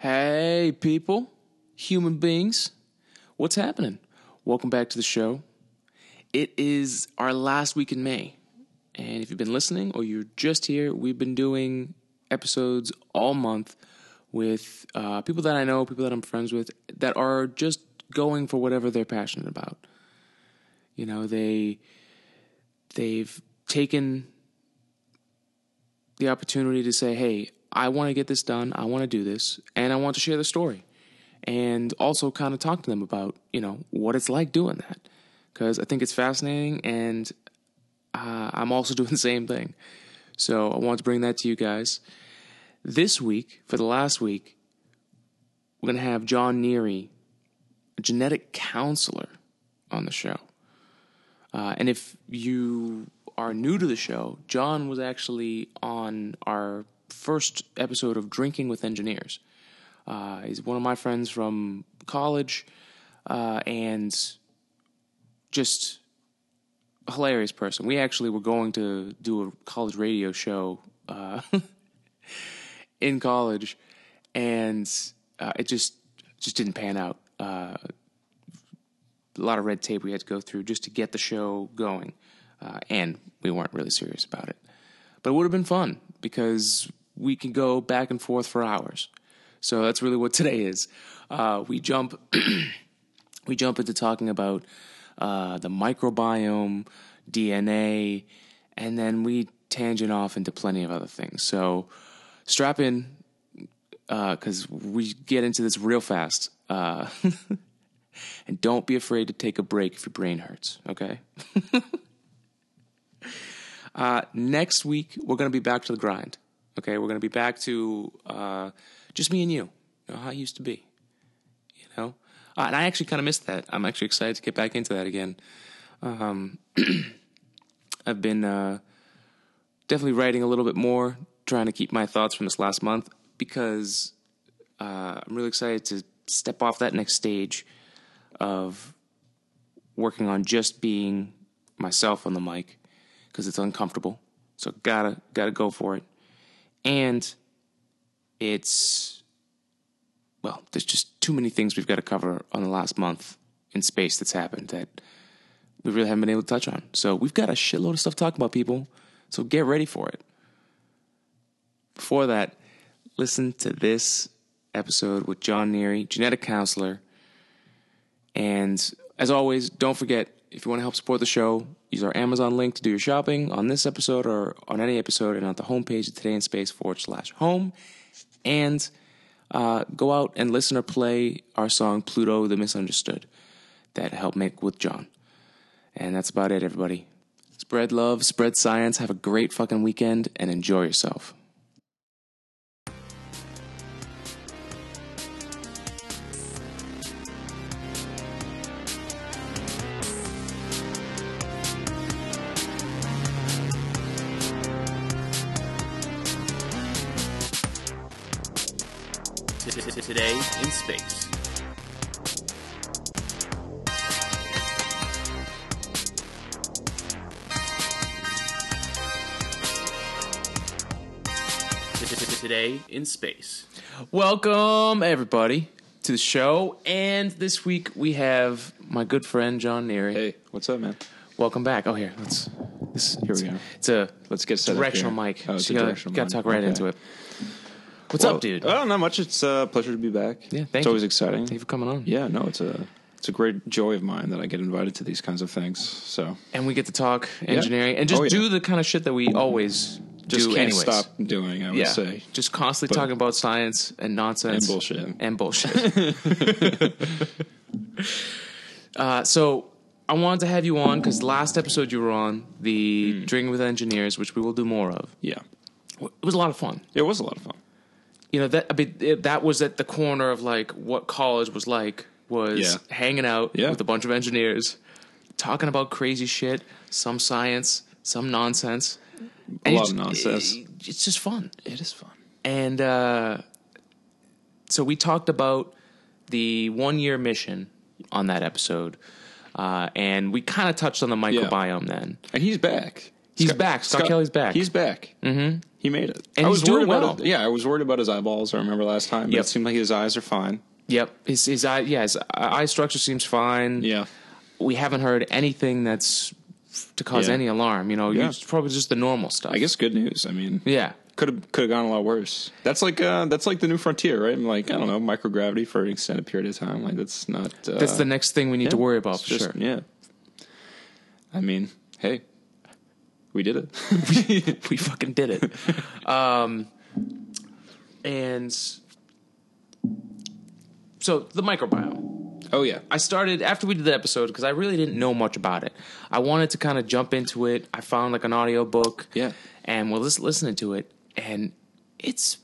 Hey, people, human beings, what's happening? Welcome back to the show. It is our last week in May. And if you've been listening or you're just here, we've been doing episodes all month with uh, people that I know, people that I'm friends with, that are just going for whatever they're passionate about. You know, they they've taken the opportunity to say, "Hey, I want to get this done. I want to do this, and I want to share the story." And also kind of talk to them about, you know, what it's like doing that. Because I think it's fascinating, and uh, I'm also doing the same thing. So I want to bring that to you guys. This week, for the last week, we're going to have John Neary, a genetic counselor, on the show. Uh, and if you are new to the show, John was actually on our first episode of Drinking with Engineers. Uh, he's one of my friends from college uh, and just a hilarious person. We actually were going to do a college radio show uh, in college, and uh, it just just didn't pan out. Uh, a lot of red tape we had to go through just to get the show going, uh, and we weren't really serious about it. But it would have been fun because we can go back and forth for hours. So that's really what today is. Uh, we jump we jump into talking about uh, the microbiome, DNA, and then we tangent off into plenty of other things. So strap in because uh, we get into this real fast. Uh, and don't be afraid to take a break if your brain hurts, okay? uh, next week, we're going to be back to the grind, okay? We're going to be back to uh, just me and you, you know, how it used to be, you know? Uh, and I actually kind of missed that. I'm actually excited to get back into that again. Um, I've been uh, definitely writing a little bit more, trying to keep my thoughts from this last month because uh, I'm really excited to step off that next stage of working on just being myself on the mic because it's uncomfortable. So gotta gotta go for it. And it's well, there's just too many things we've got to cover on the last month in space that's happened that we really haven't been able to touch on. So we've got a shitload of stuff to talk about, people. So get ready for it. Before that, listen to this episode with John Neary, genetic counselor. And as always, don't forget if you want to help support the show, use our Amazon link to do your shopping on this episode or on any episode and on the homepage of Today in Space forward slash home. And uh, go out and listen or play our song Pluto the Misunderstood that helped make with John. And that's about it, everybody. Spread love, spread science, have a great fucking weekend, and enjoy yourself. In Space. Today in Space. Welcome, everybody, to the show. And this week we have my good friend John Neary. Hey, what's up, man? Welcome back. Oh, here, let's. This, Here we go. It's a Let's get set directional here. mic. Oh, it's so a you gotta, directional gotta mic. talk right Okay. into it. What's Well, up, dude? Oh, not much. It's a pleasure to be back. Yeah, thank it's you. always exciting. Thank you for coming on. Yeah, no, it's a it's a great joy of mine that I get invited to these kinds of things. So And we get to talk engineering and just Oh, yeah. do the kind of shit that we always just do can't anyways. stop doing. I would yeah, say just constantly But- talking about science and nonsense and bullshit. and bullshit. uh, so I wanted to have you on because last episode you were on the Hmm. Drinking with Engineers, which we will do more of. Yeah, It was a lot of fun. it was a lot of fun. You know that I mean, it, that was at the corner of like what college was like was Yeah. hanging out Yeah. with a bunch of engineers, talking about crazy shit, some science, some nonsense. A lot of nonsense. it- it's just fun. It is fun. And uh, so we talked about the one year mission on that episode. Uh, and we kind of touched on the microbiome then. And he's back. He's back. Scott, Kelly's back. He's back. Mm-hmm. He made it. And I was worried about well. it. Yeah, I was worried about his eyeballs. I remember last time. But Yep. it seemed like his eyes are fine. Yep. His his eye yeah, his eye structure seems fine. Yeah. We haven't heard anything that's to cause Yeah. any alarm. You know, Yeah. it's probably just the normal stuff. I guess good news. I mean, Yeah. could have could have gone a lot worse. That's like uh, that's like the new frontier, right? I'm like I don't know microgravity for an extended period of time. Like that's not. Uh, That's the next thing we need to worry about for just- sure. Yeah. I mean, hey, we did it. we fucking did it. um, and so the microbiome. oh yeah. I started after we did the episode because I really didn't know much about it. I wanted to kind of jump into it. I found like an audio book. Yeah. And was lis- listening to it, and it's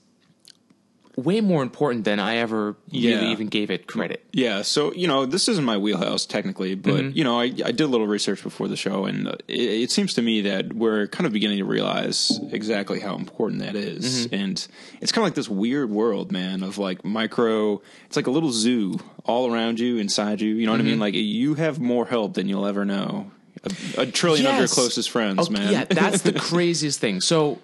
way more important than I ever Yeah. really even gave it credit. Yeah, so you know, this isn't my wheelhouse technically, but Mm-hmm. you know, I, I did a little research before the show, and it, it seems to me that we're kind of beginning to realize exactly how important that is. Mm-hmm. and it's kind of like this weird world, man, of like micro. It's like a little zoo all around you, inside you. You know what Mm-hmm. I mean? Like you have more help than you'll ever know. A, a trillion of your closest friends, Okay, man. Yeah, that's the craziest thing. So,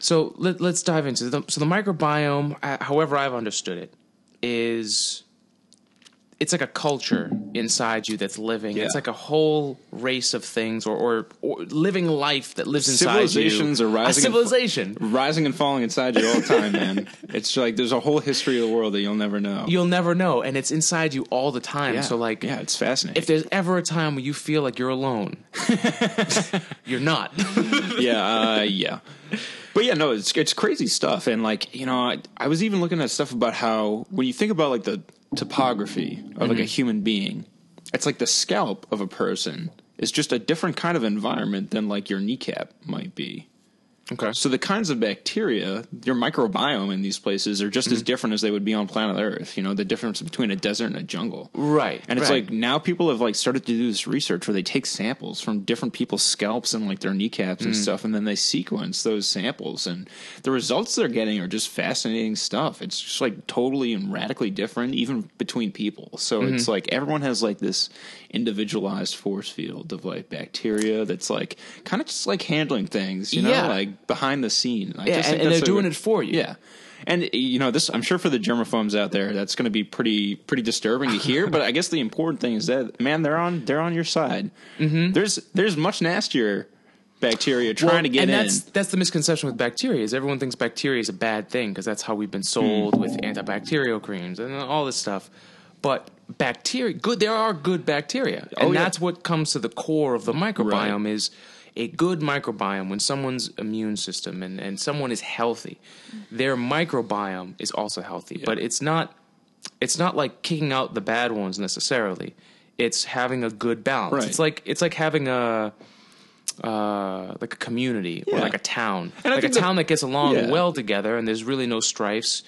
so let, let's dive into the so the microbiome. uh, However, I've understood it is it's like a culture inside you that's living. Yeah. It's like a whole race of things, or or, or living life that lives inside Civilizations you. are rising A and- civilization. Rising and falling inside you all the time, man. It's like there's a whole history of the world that you'll never know. You'll never know, and it's inside you all the time. yeah. So, like, yeah, it's fascinating. if there's ever a time where you feel like you're alone, you're not. yeah, uh, yeah. But yeah, no, it's it's crazy stuff, and like you know, I, I was even looking at stuff about how when you think about like the topography of like a mm-hmm. human being, it's like the scalp of a person is just a different kind of environment than like your kneecap might be. Okay. So the kinds of bacteria, your microbiome in these places are just Mm-hmm. as different as they would be on planet Earth. You know, the difference between a desert and a jungle. Right, And it's right. like now people have like started to do this research where they take samples from different people's scalps and like their kneecaps Mm. and stuff, and then they sequence those samples. And the results they're getting are just fascinating stuff. It's just like totally and radically different, even between people. So Mm-hmm. it's like everyone has like this individualized force field of like bacteria that's like kind of just like handling things, you know, Yeah. like behind the scene. I Yeah, just and- and they're doing it for you. Yeah. And you know this, I'm sure for the germaphobes out there, that's going to be pretty pretty disturbing to hear. but I guess the important thing is that man, they're on they're on your side. Mm-hmm. There's there's much nastier bacteria trying Well, to get and in. that's that's the misconception with bacteria is everyone thinks bacteria is a bad thing because that's how we've been sold Hmm. with antibacterial creams and all this stuff. But bacteria, good, there are good bacteria, and Oh, yeah. that's what comes to the core of the microbiome is a good microbiome when someone's immune system and, and someone is healthy, their microbiome is also healthy. But it's not it's not like kicking out the bad ones necessarily. It's having a good balance. Right. It's like it's like having a uh, like a community or like a town, And like a that- town that gets along Yeah. well together, and there's really no strifes.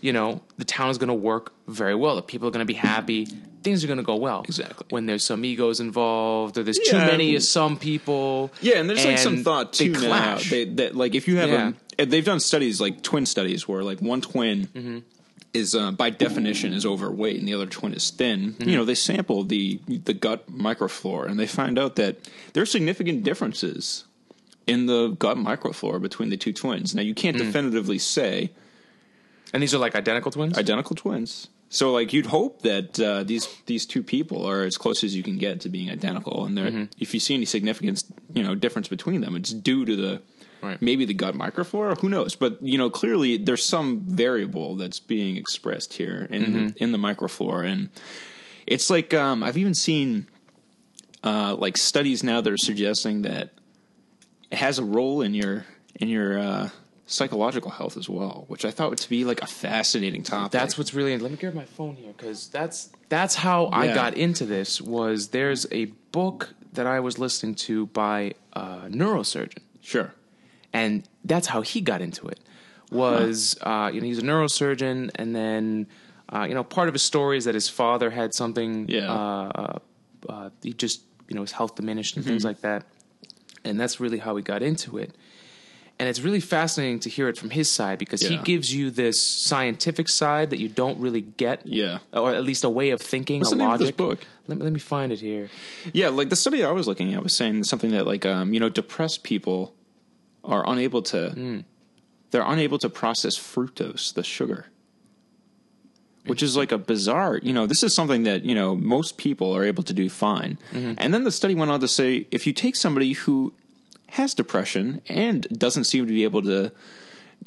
You know, the town is going to work very well. The people are going to be happy. Things are going to go well. Exactly. When there's some egos involved, or there's too many of some people. Yeah, and there's like some and thought they too now clash. they, that like if you have Yeah. a, they've done studies like twin studies where like one twin Mm-hmm. is uh, by definition is overweight and the other twin is thin. Mm-hmm. You know, they sample the the gut microflora and they find out that there are significant differences in the gut microflora between the two twins. Now you can't Mm. definitively say and these are like identical twins. identical twins. So like you'd hope that uh, these these two people are as close as you can get to being identical, and Mm-hmm. if you see any significance, you know, difference between them, it's due to the Right. maybe the gut microflora. Who knows? But you know, clearly there's some variable that's being expressed here in Mm-hmm. the, in the microflora, and it's like um, I've even seen uh, like studies now that are suggesting that it has a role in your in your uh, psychological health as well, which I thought would to be like a fascinating topic. That's what's really. Let me grab my phone here because that's that's how I got into this. Was there's a book that I was listening to by a neurosurgeon, sure. and that's how he got into it. Was uh, you know he's a neurosurgeon, and then uh, you know part of his story is that his father had something. Yeah. Uh, uh, he just you know his health diminished and things like that, and that's really how he got into it. And it's really fascinating to hear it from his side because he gives you this scientific side that you don't really get, Yeah. or at least a way of thinking, What's a the name of logic. book? Let me, let me find it here. Yeah, like the study I was looking at was saying something that like um, you know, depressed people are unable to Hmm. they're unable to process fructose, the sugar. Which is like a bizarre, you know, this is something that, you know, most people are able to do fine. Mm-hmm. And then the study went on to say if you take somebody who has depression and doesn't seem to be able to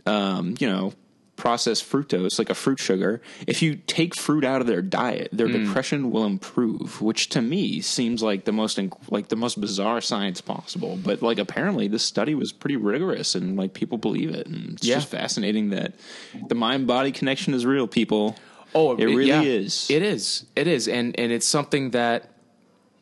um, you know, process fructose, like a fruit sugar, if you take fruit out of their diet, their Mm. depression will improve, which to me seems like the most inc- like the most bizarre science possible. But like apparently this study was pretty rigorous and like people believe it. And it's Yeah. just fascinating that the mind body connection is real, people. Oh, it really yeah. is. It is. It is, and and it's something that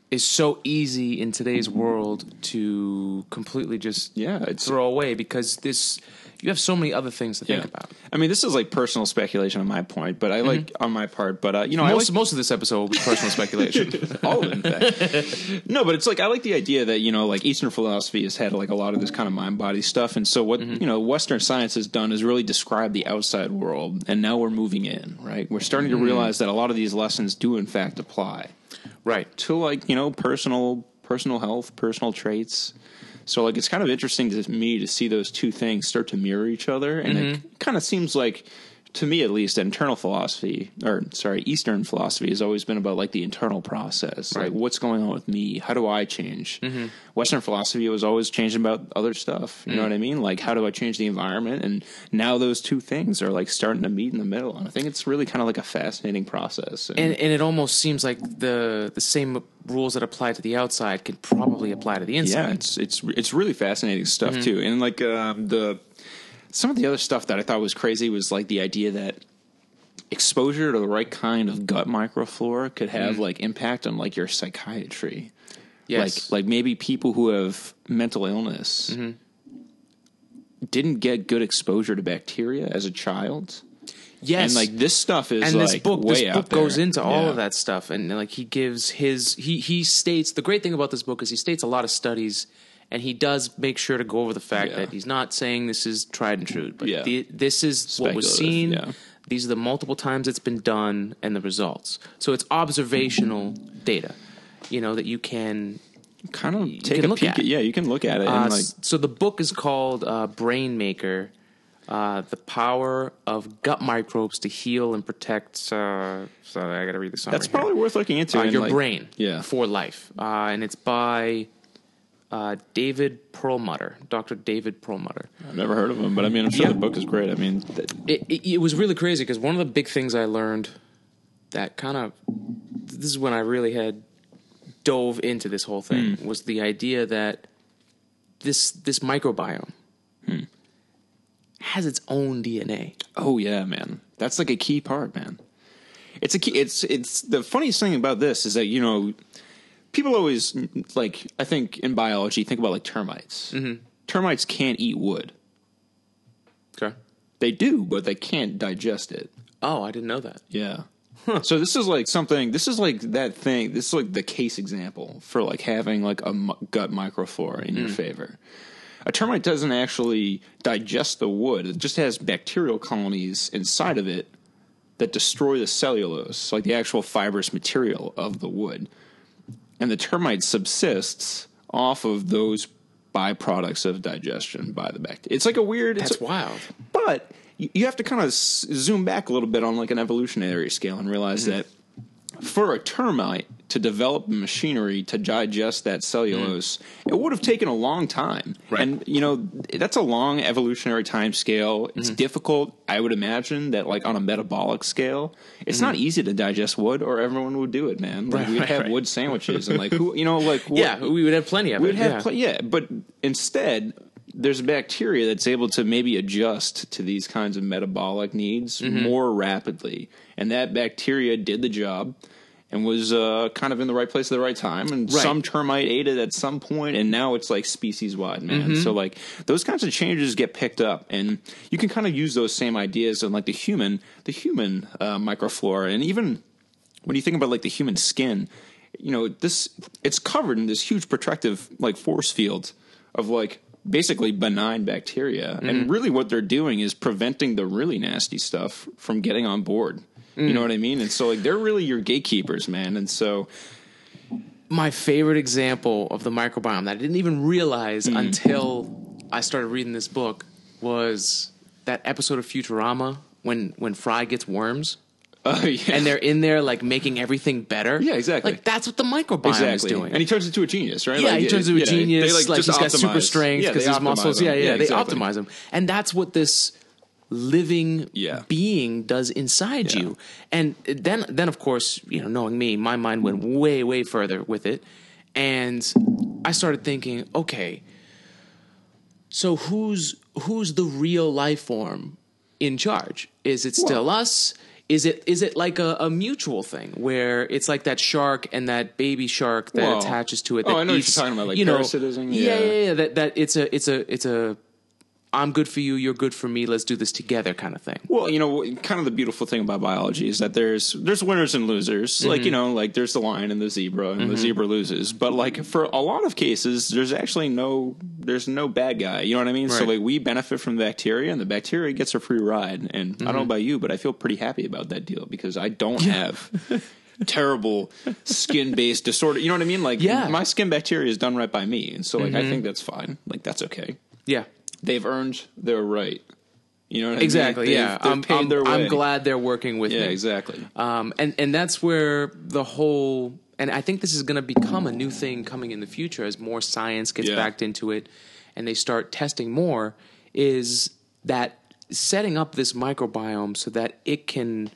is so easy in today's world to completely just Yeah, it's throw away because this you have so many other things to think about. I mean, this is like personal speculation on my point, but I like mm-hmm. on my part. But uh, you know, Most like, most of this episode will be personal speculation. all of it, in fact. no, but it's like I like the idea that you know, like Eastern philosophy has had like a lot of this kind of mind body stuff, and so what mm-hmm. you know, Western science has done is really describe the outside world, and now we're moving in, right? We're starting to mm. realize that a lot of these lessons do in fact apply right. to like you know personal personal health, personal traits. So like it's kind of interesting to me to see those two things start to mirror each other, and it mm-hmm. kind of seems like to me at least internal philosophy or sorry eastern philosophy has always been about like the internal process. Like what's going on with me? How do i change? Western philosophy was always changing about other stuff. You know what i mean? Like how do i change the environment? And now those two things are like starting to meet in the middle. And i think it's really kind of like a fascinating process. And and it almost seems like the the same rules that apply to the outside can probably apply to the inside. Yeah, it's it's it's really fascinating stuff Mm-hmm. too. And like um, the some of the other stuff that I thought was crazy was like the idea that exposure to the right kind of gut microflora could have Mm. like impact on like your psychiatry. yes. Like like maybe people who have mental illness Mm-hmm. didn't get good exposure to bacteria as a child. yes. And like this stuff is and like this book way this book goes into all Yeah. of that stuff and like he gives his he he states the great thing about this book is he states a lot of studies and he does make sure to go over the fact Yeah. that he's not saying this is tried and true but Yeah. the, this is what was seen yeah. these are the multiple times it's been done and the results so it's observational data you know that you can kind of take a look peek at. at yeah, you can look at it uh, and like so the book is called uh, Brain Maker. Uh, the power of gut microbes to heal and protect. Uh, sorry, I got to read the summary. that's here. probably worth looking into. uh, your like- brain Yeah. for life, uh, and it's by uh, David Perlmutter, Doctor David Perlmutter. I've never heard of him, but I mean, I'm sure Yeah. the book is great. I mean, th- It, it, it was really crazy because one of the big things I learned that kind of this is when I really had dove into this whole thing Hmm. was the idea that this this microbiome Hmm. has its own DNA. oh yeah, man, that's like a key part, man. It's a key. It's it's the funniest thing about this is that you know, people always like I think in biology think about like termites. Mm-hmm. Termites can't eat wood. Okay. They do, but they can't digest it. Oh, I didn't know that. Yeah. So this is like something. This is like that thing. This is like the case example for like having like a gut microflora in your favor. A termite doesn't actually digest the wood. It just has bacterial colonies inside of it that destroy the cellulose, like the actual fibrous material of the wood. And the termite subsists off of those byproducts of digestion by the bacteria. It's like a weird. it's That's a- wild. but you you have to kind of zoom back a little bit on like an evolutionary scale and realize Mm-hmm. that for a termite to develop machinery to digest that cellulose, it would have taken a long time. Mm. Right. And you know, that's a long evolutionary time scale. It's Mm-hmm. difficult, I would imagine, that like on a metabolic scale, it's not easy to digest wood or everyone would do it, man. Like Mm-hmm. Right, we'd right, have wood sandwiches and like who you know, like what, Yeah, we would have plenty of We'd it. have yeah. pl- yeah, but instead, there's a bacteria that's able to maybe adjust to these kinds of metabolic needs Mm-hmm. more rapidly, and that bacteria did the job and was uh, kind of in the right place at the right time. And Right. some termite ate it at some point, and now it's like species wide, man. Mm-hmm. So like those kinds of changes get picked up, and you can kind of use those same ideas on like the human, the human uh, microflora, and even when you think about like the human skin, you know, this it's covered in this huge protective like force field of like basically benign bacteria, Mm-hmm. and really what they're doing is preventing the really nasty stuff from getting on board. You Mm. know what I mean? And so like they're really your gatekeepers, man. And so my favorite example of the microbiome that I didn't even realize Hmm. until I started reading this book was that episode of Futurama when when Fry gets worms uh, yeah. and they're in there like making everything better. Yeah, exactly. Like that's what the microbiome is doing. and he turns into a genius, right? yeah, Like, he turns into a yeah, they, genius. like just he's got super strength because they his muscles. Yeah, yeah, they exactly. optimize them, and that's what this living Yeah. being does inside Yeah. you. And then, then of course, you know, knowing me, my mind went way, way further with it, and I started thinking, okay, so who's who's the real life form in charge? Is it still us? Is it is it like a, a mutual thing where it's like that shark and that baby shark that Well- attaches to it? Oh, I know what you're talking about, like you know, parasitism, Yeah, yeah. yeah, yeah. That that it's a it's a it's a I'm good for you, you're good for me. Let's do this together, kind of thing. Well, you know, kind of the beautiful thing about biology is that there's there's winners and losers. Like Mm-hmm. you know, like there's the lion and the zebra, and the zebra loses. But like for a lot of cases, there's actually no there's no bad guy. You know what I mean? So like we benefit from the bacteria, and the bacteria gets a free ride. And I don't Mm-hmm. know about you, but I feel pretty happy about that deal because I don't have. terrible skin based disorder you know what i mean like Yeah. Mm-hmm. my skin bacteria is done right by me and so like i think that's fine like that's okay Yeah, they've earned their right you know what exactly. I mean? Yeah, I'm I'm. I'm glad they're working with yeah me. exactly Um, and and that's where the whole and I think this is going to become a new thing coming in the future as more science gets Yeah. backed into it, and they start testing more. Is that setting up this microbiome so that it can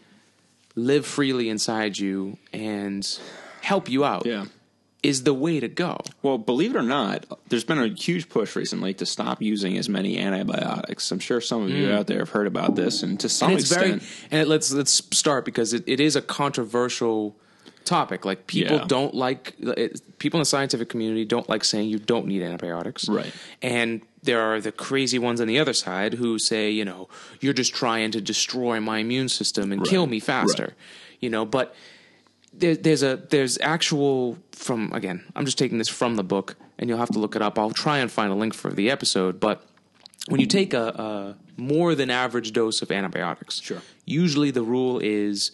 live freely inside you and help you out yeah is the way to go. Well, believe it or not, there's been a huge push recently to stop using as many antibiotics. I'm sure some of you out there have heard about this, and to some Mm. and it's extent, very and it, let's let's start because it, it is a controversial topic like people Yeah. don't like it, people in the scientific community don't like saying you don't need antibiotics Right. and there are the crazy ones on the other side who say you know you're just trying to destroy my immune system and kill me faster Right. you know but there, there's a there's actual from again i'm just taking this from the book and you'll have to look it up i'll try and find a link for the episode but when you take a, a more than average dose of antibiotics Sure. usually the rule is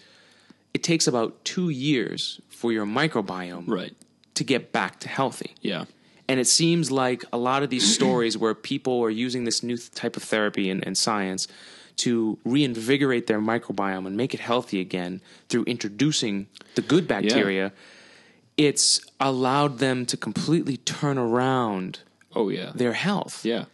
it takes about two years for your microbiome right? to get back to healthy Yeah, and it seems like a lot of these stories where people are using this new type of therapy and, and science to reinvigorate their microbiome and make it healthy again through introducing the good bacteria, it's allowed them to completely turn around oh yeah, their health. yeah.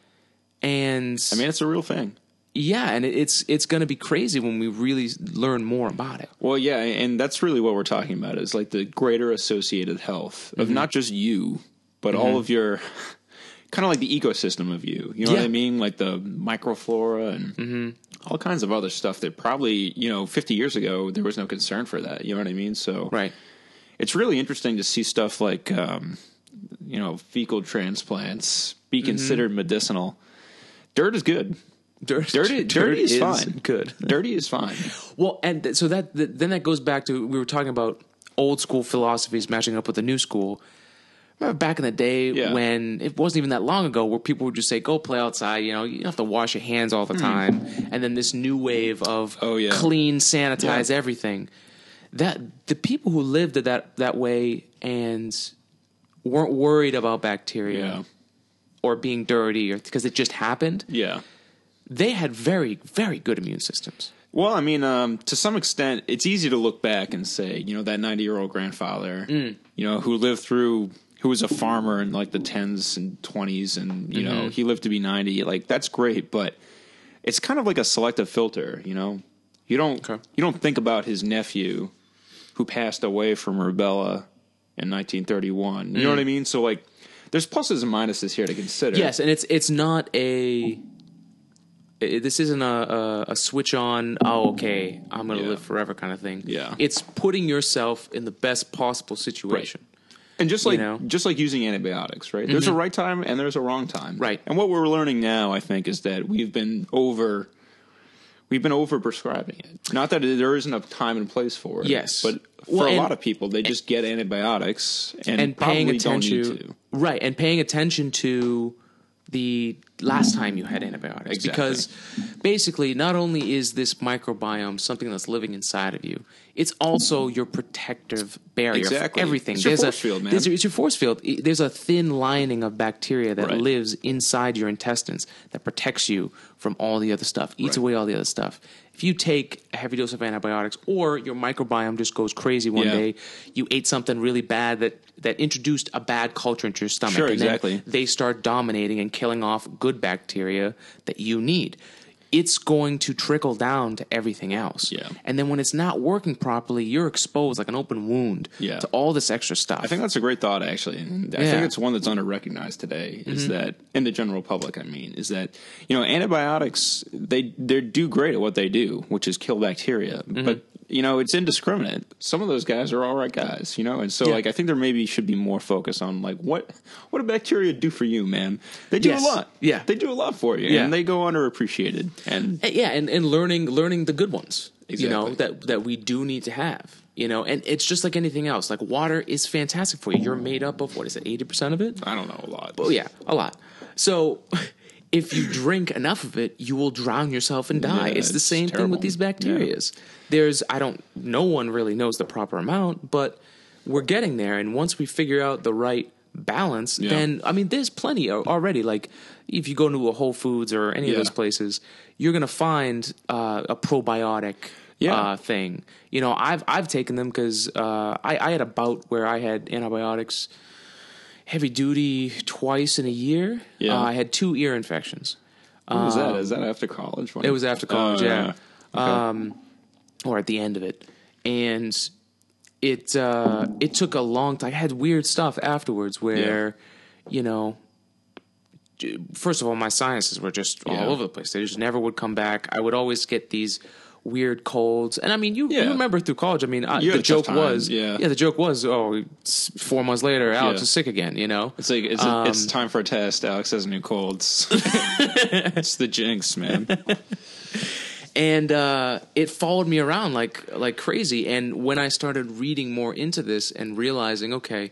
And I mean, it's a real thing. yeah, and it's it's going to be crazy when we really learn more about it. Well, yeah, and that's really what we're talking about is like the greater associated health of Mm-hmm. not just you, but all of your kind of like the ecosystem of you. You know what I mean? Like the microflora and all kinds of other stuff that probably, you know, 50 years ago, there was no concern for that. You know what I mean? So Right. It's really interesting to see stuff like, um, you know, fecal transplants be Mm-hmm. considered medicinal. Dirt is good. Dirt, Dirty, dirty is, fine. Good. Dirty is fine. Well, and th- so that th- then that goes back to we were talking about old school philosophies matching up with the new school. Remember back in the day Yeah. when it wasn't even that long ago where people would just say, "Go play outside." You know, you don't have to wash your hands all the time. And then this new wave of. Oh, yeah. clean, sanitize Yeah. everything. That the people who lived that that way and weren't worried about bacteria Yeah. or being dirty or because it just happened, Yeah. they had very very good immune systems. Well, I mean, um, to some extent, it's easy to look back and say, you know, that 90 year old grandfather, Mm. you know, who lived through, who was a farmer in like the 10s and 20s, and, you Mm-hmm. know, he lived to be 90. Like, that's great, but it's kind of like a selective filter, you know? You don't, Okay. you don't think about his nephew who passed away from rubella in 1931. You know what Mm. I mean? So, like, there's pluses and minuses here to consider. Yes, and it's it's not a This isn't a, a, a switch on. Oh, okay, I'm going to Yeah. live forever kind of thing. Yeah. it's putting yourself in the best possible situation. And just like know? Mm-hmm. just like using antibiotics, right? There's a right time and there's a wrong time. Right. And what we're learning now, I think, is that we've been over we've been over prescribing it. Not that there isn't a time and place for it. Yes. But for Well, a and- lot of people, they just get antibiotics and, And probably paying don't attention, to. right? And paying attention to the last time you had antibiotics Exactly. because basically not only is this microbiome something that's living inside of you it's also your protective barrier Exactly. everything It's your there's force a field, man. a- it's your force field there's a thin lining of bacteria that Right. lives inside your intestines that protects you from all the other stuff eats Right. away all the other stuff if you take a heavy dose of antibiotics or your microbiome just goes crazy one Yeah. day you ate something really bad that that introduced a bad culture into your stomach Sure, exactly. they start dominating and killing off good bacteria that you need it's going to trickle down to everything else Yeah. and then when it's not working properly you're exposed like an open wound Yeah. to all this extra stuff I think that's a great thought, actually. And I Yeah. think it's one that's underrecognized today. Is mm-hmm. that in the general public? I mean, is that you know antibiotics they they do great at what they do, which is kill bacteria, mm-hmm. but you know it's indiscriminate. Some of those guys are all right guys, you know, and so Yeah. like I think there maybe should be more focus on like what what do bacteria do for you, man? They do Yes. a lot. Yeah. they do a lot for you, Yeah. and they go underappreciated. And Uh, yeah and, and learning learning the good ones you know that that we do need to have you know and it's just like anything else like water is fantastic for you you're made up of what is it 80% of it I don't know a lot. Oh yeah, a lot. So if you drink enough of it, you will drown yourself and die. Yeah, it's the it's same thing with these bacterias. There's I don't no one really knows the proper amount, but we're getting there and once we figure out the right balance, Yeah. then I mean there's plenty already like if you go into a Whole Foods or any of those places, you're going to find uh, a probiotic Yeah. uh, thing. You know, I've I've taken them because uh, I, I had a bout where I had antibiotics heavy duty twice in a year. Yeah. Uh, I had two ear infections. What was that? Is that after college? It was after college, Oh, yeah, Okay. or at the end of it, and it uh, it took a long time. I had weird stuff afterwards where, you know. First of all, my sinuses were just all Yeah. over the place. They just never would come back. I would always get these weird colds, and I mean, you, Yeah. you remember through college. I mean, I, the joke was, yeah. yeah, the joke was, oh, four months later, Alex Yeah. is sick again. You know, It's like it's, Um, it's time for a test. Alex has new colds. It's, it's the jinx, man. and uh, it followed me around like like crazy. And when I started reading more into this and realizing, okay,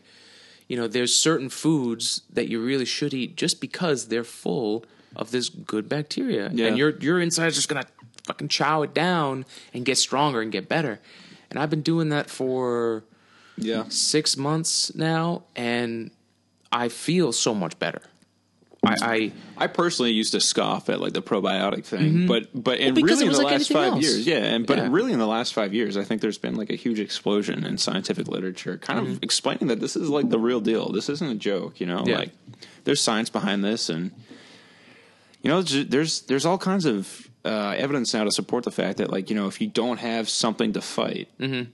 you know, there's certain foods that you really should eat just because they're full of this good bacteria, Yeah. and your your inside's just gonna fucking chow it down and get stronger and get better. And I've been doing that for Yeah, six months now, and I feel so much better. I, I I personally used to scoff at like the probiotic thing, but but and because really in the like last five else. years, yeah, and but Yeah. really in the last five years, I think there's been like a huge explosion in scientific literature, kind Mm-hmm. of explaining that this is like the real deal. This isn't a joke, you know. Yeah. Like there's science behind this, and you know, there's, there's all kinds of uh, evidence now to support the fact that like you know if you don't have something to fight. Mm-hmm.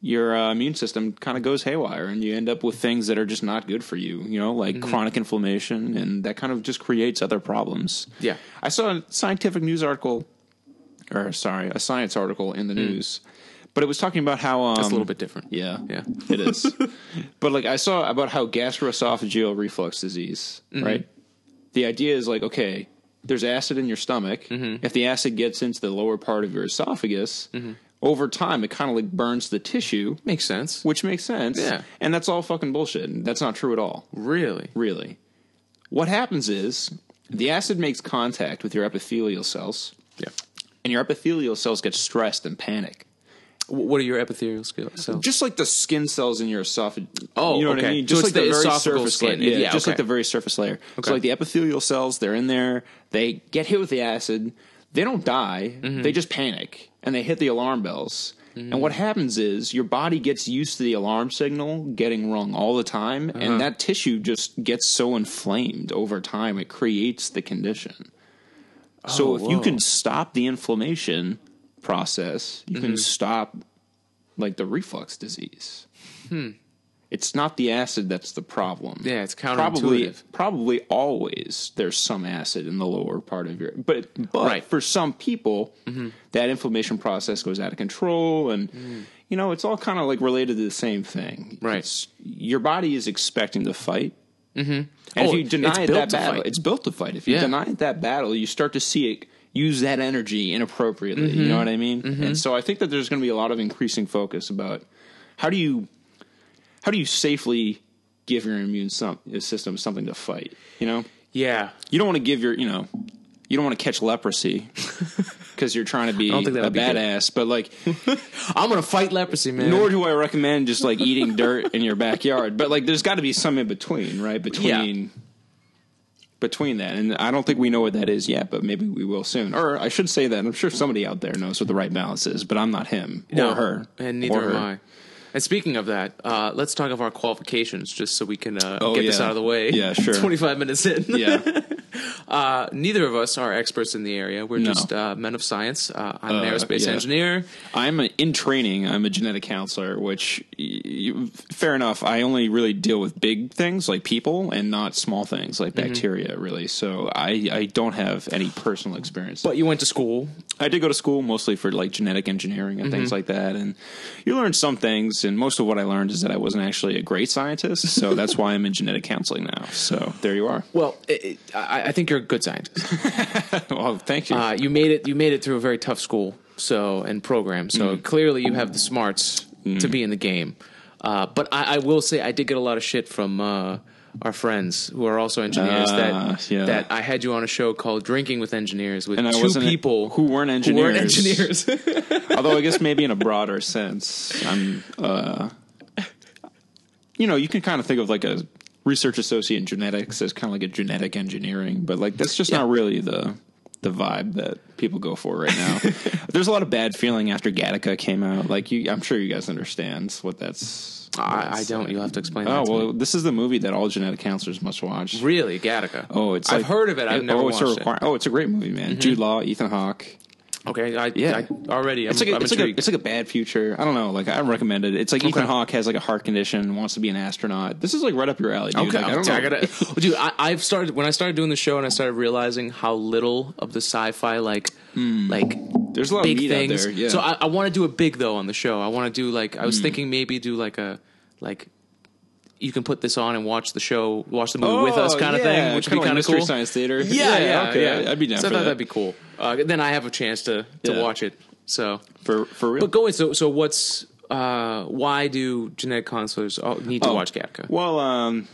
Your uh, immune system kind of goes haywire, and you end up with things that are just not good for you. You know, like Mm-hmm. chronic inflammation, and that kind of just creates other problems. Yeah. I saw a scientific news article, or sorry, a science article in the news, but it was talking about how um, Mm. that's a little bit different. yeah, Yeah. it is. but like I saw about how gastroesophageal reflux disease, Mm-hmm. right? The idea is like, okay, there's acid in your stomach. Mm-hmm. If the acid gets into the lower part of your esophagus, Mm-hmm. over time it kind of like burns the tissue, Makes sense. which makes sense. Yeah. and that's all fucking bullshit. That's not true at all. Really? Really, what happens is the acid makes contact with your epithelial cells, Yeah. and your epithelial cells get stressed and panic. Wh- What are your epithelial cells? just like the skin cells in your esophagus. Oh, you know what okay. I mean? Just it's like the the, very surface skin. layer. Yeah, Yeah, just okay. like the very surface layer. Okay. So like the epithelial cells, they're in there. They get hit with the acid. They don't die. Mm-hmm. They just panic and they hit the alarm bells. And what happens is your body gets used to the alarm signal getting rung all the time, Uh-huh. and that tissue just gets so inflamed over time. It creates the condition. So Oh, if you can stop the inflammation process, you Mm-hmm. can stop like the reflux disease. It's not the acid that's the problem. Hmm. Yeah, it's probably counterintuitive. probably always there's some acid in the lower part of your but but Right. Mm-hmm. for some people that inflammation process goes out of control and you know it's all kind of like related to the same thing. Mm. Right. It's, your body is expecting to fight. Mm-hmm. And Oh, if you deny it's it that battle, fight. it's built to fight. If you Yeah. deny it that battle, you start to see it use that energy inappropriately. Mm-hmm. You know what I mean? And so I think that there's going to be a lot of increasing focus about how do you how do you safely give your immune some, system something to fight? You know? Yeah. You don't want to give your, you know, you don't want to catch leprosy because you're trying to be don't think that a be good. badass. But like, I'm gonna fight leprosy, man. nor do I recommend just like eating dirt in your backyard. But like, there's got to be some in between, right? Between between that, and I don't think we know what that is yet, but maybe we will soon. Or I should say that I'm sure somebody out there knows what the right balance is, but I'm not him No, or her, and neither am her. I. And speaking of that, uh, let's talk of our qualifications, just so we can uh, Oh, get this out of the way. Yeah, sure. 25 minutes in. Yeah, Uh, neither of us are experts in the area. We're No. just uh, men of science. Uh, I'm an Uh, aerospace yeah. engineer. I'm a, in training. I'm a genetic counselor, which y- y- fair enough. I only really deal with big things like people and not small things like Mm-hmm. bacteria. Really, so I I don't have any personal experience. But you went to school. I did go to school mostly for like genetic engineering and Mm-hmm. things like that, and you learn some things. And most of what I learned is that I wasn't actually a great scientist, so that's why I'm in genetic counseling now. So there you are. Well, it, it, I, I think you're a good scientist. well, thank you. Uh, you made it. You made it through a very tough school, so and program. So Mm-hmm. clearly, you have the smarts to be in the game. Uh, but I, I will say, I did get a lot of shit from uh, our friends who are also engineers. Ah, that yeah. that I had you on a show called "Drinking with Engineers" with And two people who weren't who weren't engineers. engineers. Although I guess maybe in a broader sense, I'm. Uh, you know, you can kind of think of like a research associate in genetics as kind of like a genetic engineering, but like that's just not really the the vibe that people go for right now. There's a lot of bad feeling after Gattaca came out. Like you, I'm sure you guys understand what that's. I, I that's- don't. You'll have to explain. Oh to well, me. this is the movie that all genetic counselors must watch. really, Gattaca. Oh, it's I've like- heard of it. I've never oh, it's a watched it. Mm-hmm. Oh, it's a great movie, man. Jude Law, Ethan Hawke. Okay, I, Yeah. I already. I'm, It's like a, it's like a it's like a bad future. I don't know. Like I recommend it. It's like Ethan Okay. Hawke has like a heart condition, wants to be an astronaut. This is like right up your alley, dude. Okay, Like, I don't know. I gotta, dude. I, I've started when I started doing the show, and I started realizing how little of the sci-fi, like, hmm. like There's a lot big of meat things. out there. Yeah. So I, I want to do a big though on the show. I want to do like I was hmm. thinking maybe do like a like you can put this on and watch the show, watch the movie Oh, with us, kind of yeah, thing, which would be like kind of cool. Science Theater. Yeah, yeah, okay. yeah. I'd be down so for I thought that. that'd be cool. Uh, then I have a chance to to Yeah. watch it. So, for for real. but go in. So, so what's uh, why do genetic counselors oh, need to Oh, watch Gattaca? Well, um,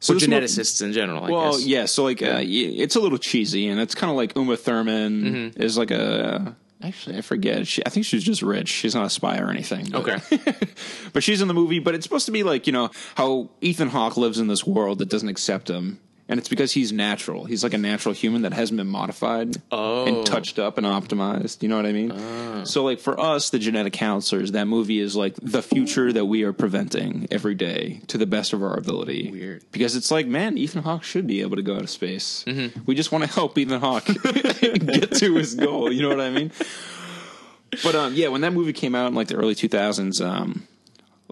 so or this mo- geneticists in general? I Well, guess. yeah. So like, uh, it's a little cheesy, and it's kind of like Uma Thurman Mm-hmm. is like a. Actually, I forget. She, I think she's just rich. She's not a spy or anything. but- Okay. but she's in the movie. But it's supposed to be like you know how Ethan Hawke lives in this world that doesn't accept him, and it's because he's natural. He's like a natural human that hasn't been modified Oh. and touched up and optimized. You know what I mean? Ah. So like for us, the genetic counselors, that movie is like the future that we are preventing every day to the best of our ability. Weird. because it's like man, Ethan Hawke should be able to go out of space. Mm-hmm. We just want to help Ethan Hawke get to his goal. You know what I mean? But um, yeah, when that movie came out in like the early 2000s, um,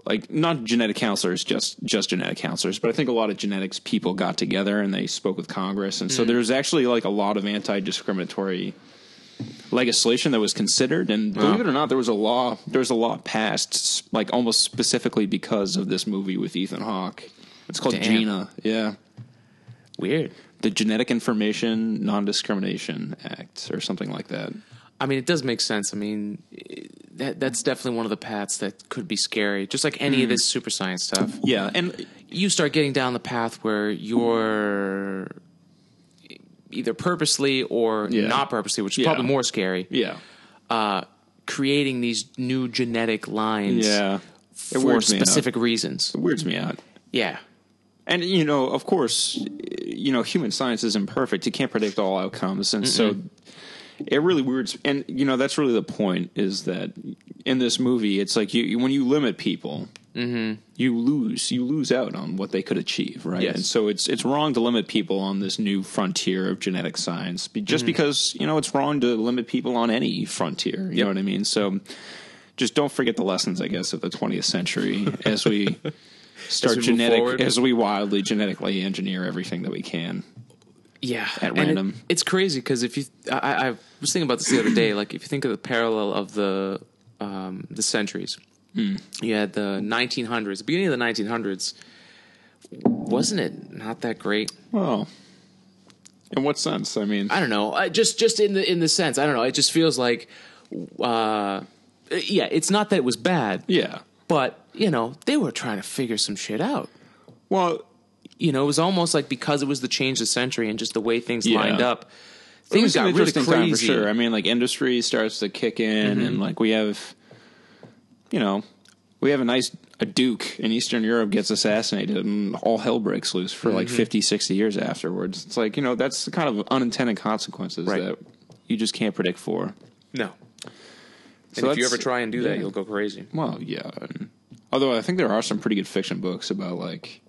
like not genetic counselors, just just genetic counselors, but I think a lot of genetics people got together and they spoke with Congress, and so mm. there's actually like a lot of anti-discriminatory legislation that was considered, and believe it or not, there was a law there was a law passed like almost specifically because of this movie with Ethan Hawke. It's called Damn. GINA, yeah, Weird. the Genetic Information Non-Discrimination Act, or something like that. I mean, it does make sense. I mean, i- that that's definitely one of the paths that could be scary. Just like any of this super science stuff. Yeah, and You start getting down the path where you're either purposely or Yeah. not purposely, which is Yeah. probably more scary. yeah, Uh, creating these new genetic lines yeah, for weirds me out. specific reasons. It weirds me out. Yeah. And you know, of course, you know, human science is imperfect. You can't predict all outcomes, and so it really weirds. And you know, that's really the point. Is that in this movie, it's like you when you limit people, you lose you lose out on what they could achieve, right? Yes. And so it's it's wrong to limit people on this new frontier of genetic science, just because you know it's wrong to limit people on any frontier. You know what I mean? So just don't forget the lessons, I guess, of the 20th century as we start we genetic as we wildly genetically engineer everything that we can. Yeah, At And it- random. it's crazy because if you, I, I was thinking about this the other day. Like if you think of the parallel of the um, the centuries, Hmm. you had the 1900s. The beginning of the 1900s, wasn't it not that great? Well, in what sense? I mean, I don't know. I, just just in the in the sense, I don't know. It just feels like, uh, yeah, it's not that it was bad, yeah. but you know they were trying to figure some shit out. Well, you know, it was almost like because it was the change of century and just the way things Yeah. lined up, things got really interesting time crazy. for sure. I mean, like industry starts to kick in, Mm-hmm. and like we have, you know, we have a nice a duke in Eastern Europe gets assassinated, and all hell breaks loose for Mm-hmm. like 50, 60 years afterwards. It's like you know that's the kind of unintended consequences Right. that you just can't predict for. No. So and if you ever try and do that, you'll go crazy. Well, yeah. although I think there are some pretty good fiction books about like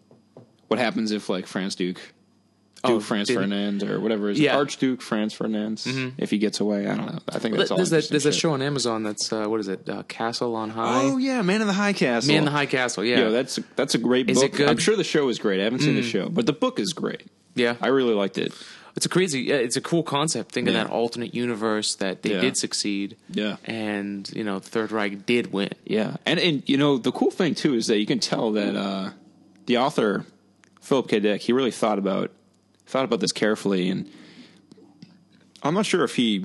what happens if like France Duke, Duke Oh, Franz did- Ferdinand or whatever is Yeah. Archduke Franz Ferdinand if he gets away. I don't know. I think that's all. There's that there's shit. show on Amazon that's uh, what is it? Uh, Castle on High. Oh yeah, Man in the High Castle. Man in the High Castle. Yeah. Yo, that's that's a great Is book. it good? Mm. I'm sure the show is great. I haven't seen the show, but the book is great. yeah. I really liked it. It's a crazy. It's a cool concept. Think Yeah. of that alternate universe that they Yeah. did succeed. Yeah. And you know, the Third Reich did win. Yeah, and and you know the cool thing too is that you can tell that uh, the author Philip K. Dick he really thought about thought about this carefully, and I'm not sure if he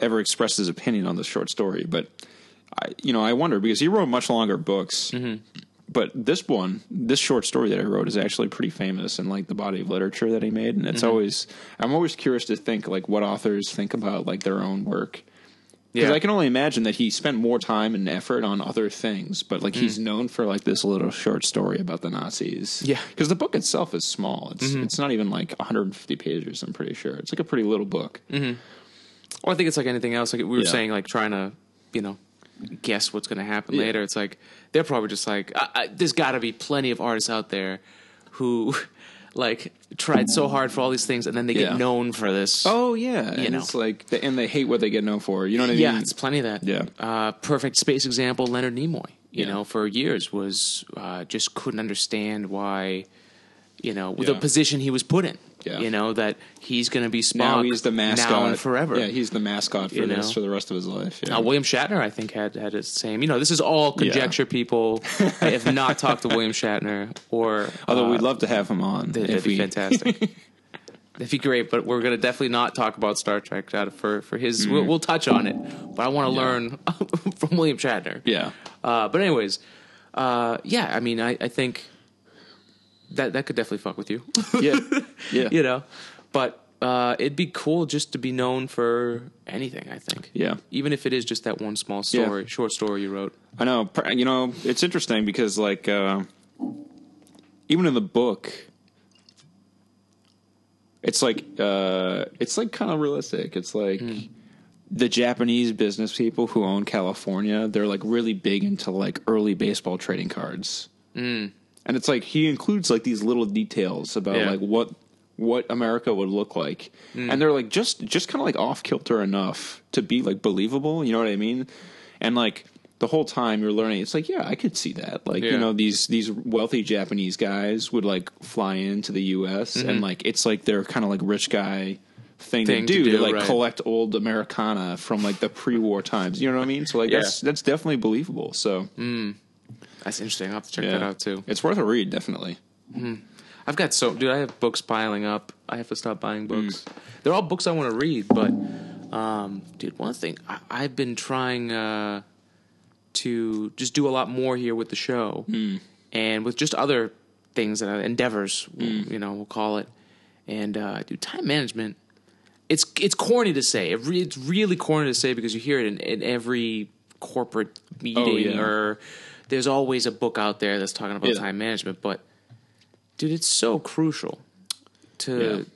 ever expressed his opinion on this short story, but I you know I wonder because he wrote much longer books. Mm-hmm. But this one, this short story that I wrote is actually pretty famous in like the body of literature that he made, and it's mm-hmm. always I'm always curious to think like what authors think about like their own work. Because Yeah. I can only imagine that he spent more time and effort on other things, but like he's known for like this little short story about the Nazis. Yeah. because the book itself is small. It's it's not even like 150 pages. I'm pretty sure it's like a pretty little book. Mm-hmm. Well, I think it's like anything else. Like we were Yeah. saying, like trying to, you know, guess what's going to happen Yeah. later. It's like they're probably just like, I, I, there's got to be plenty of artists out there who, like, tried so hard for all these things, and then they Yeah. get known for this. Oh yeah, and know. it's like and they hate what they get known for. You know what I mean? yeah, it's plenty of that. Yeah. Uh, perfect space example: Leonard Nimoy. You Yeah. know, for years was uh, just couldn't understand why, you know, Yeah. the position he was put in. Yeah. You know that he's going to be Spock now he's the mascot now and forever. Yeah, he's the mascot for You this know? for the rest of his life. Yeah. Uh, William Shatner, I think, had had his same. You know, this is all conjecture. People, I have not talked to William Shatner, or Although uh, we'd love to have him on. that'd be fantastic. That'd be great, but we're going to definitely not talk about Star Trek uh, for for his. We'll, we'll touch on it, but I want to. Yeah. learn from William Shatner. Yeah. Uh, but anyways, uh, yeah, I mean, I, I think that that could definitely fuck with you. Yeah. Yeah. you know, but uh, it'd be cool just to be known for anything. I think. Yeah. Even if it is just that one small story, short story you wrote. I know. You know, it's interesting because, like, uh, even in the book, it's like uh, it's like kind of realistic. It's like the Japanese business people who own California. They're like really big into like early baseball trading cards, mm. And it's like he includes like these little details about Yeah. like what what America would look like, mm. and they're like just just kind of like off kilter enough to be like believable. You know what I mean? And like the whole time you're learning, it's like yeah, I could see that. Like Yeah. you know these these wealthy Japanese guys would like fly into the U.S. and mm-hmm. like it's like they're kind of like rich guy. Thing, Thing to to do to, like right. collect old Americana from like the pre-war times. You know what I mean? So like Yeah. that's that's definitely believable. So mm. That's interesting. I'll have to check that out too. It's worth a read, definitely. I've got so, dude. I have books piling up. I have to stop buying Mm. books. They're all books I want to read, but, um, dude, one thing I, I've been trying uh, to just do a lot more here with the show, Mm. and with just other things and endeavors, Mm. you know, we'll call it. And uh, dude, time management. It's it's corny to say. It re, it's really corny to say because you hear it in, in every corporate meeting Oh, yeah. or there's always a book out there that's talking about Yeah. time management. But dude, it's so crucial to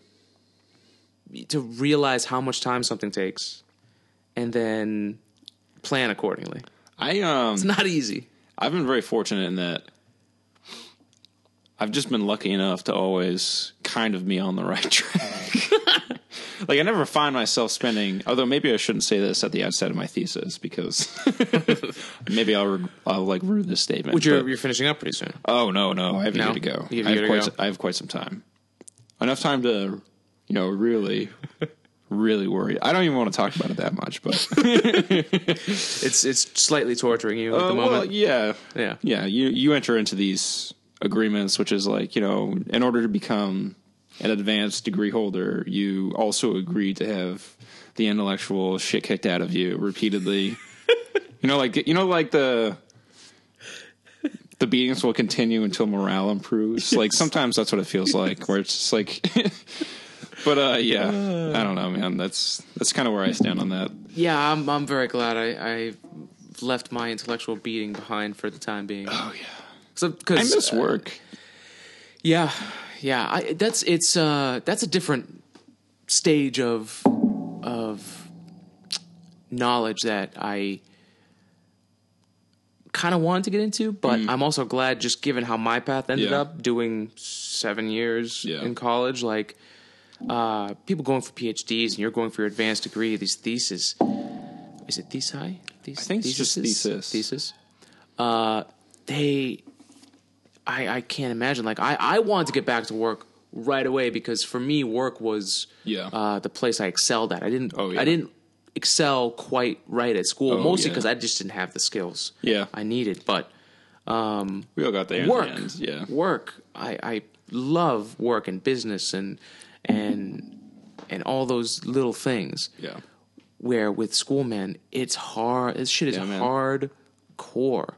to realize how much time something takes, and then plan accordingly. I um It's not easy. I've been very fortunate in that I've just been lucky enough to always kind of be on the right track. Like I never find myself spending. Although maybe I shouldn't say this at the outset of my thesis because maybe I'll I'll like rue this statement. Which you're, but- you're finishing up pretty soon. oh no no I have a year to go. You have I have quite go. I have quite some time. Enough time to you know really. Really worry. I don't even want to talk about it that much, but It's it's slightly torturing you at Uh, the moment. well, yeah, Yeah. yeah. You you enter into these agreements, which is like you know, in order to become an advanced degree holder, you also agree to have the intellectual shit kicked out of you repeatedly. you know, like you know, like the the beatings will continue until morale improves. Like sometimes that's what it feels like, where it's just like. but uh, yeah, I don't know, man. That's that's kind of where I stand on that. Yeah, I'm I'm very glad I I left my intellectual beating behind for the time being. Oh yeah, So, I cause, miss uh, work. Yeah, yeah. I, that's it's uh that's a different stage of of knowledge that I kind of wanted to get into, but I'm also glad just given how my path ended Mm. Yeah. up doing seven years Yeah. in college, like uh, people going for PhDs and you're going for your advanced degree, these theses. Is it thesi? Thes- I think it's just thesis. Thesis. Uh, they I, I can't imagine. Like I, I wanted to get back to work right away because for me, work was Yeah. uh, the place I excelled at. I didn't Oh, yeah. I didn't excel quite right at school, Oh, mostly yeah. because I just didn't have the skills Yeah. I needed. But We all got there. work, the. Yeah. work. I, I love work and business and and and all those little things. Yeah. Where with school, man, it's hard. This shit is Yeah, hard core.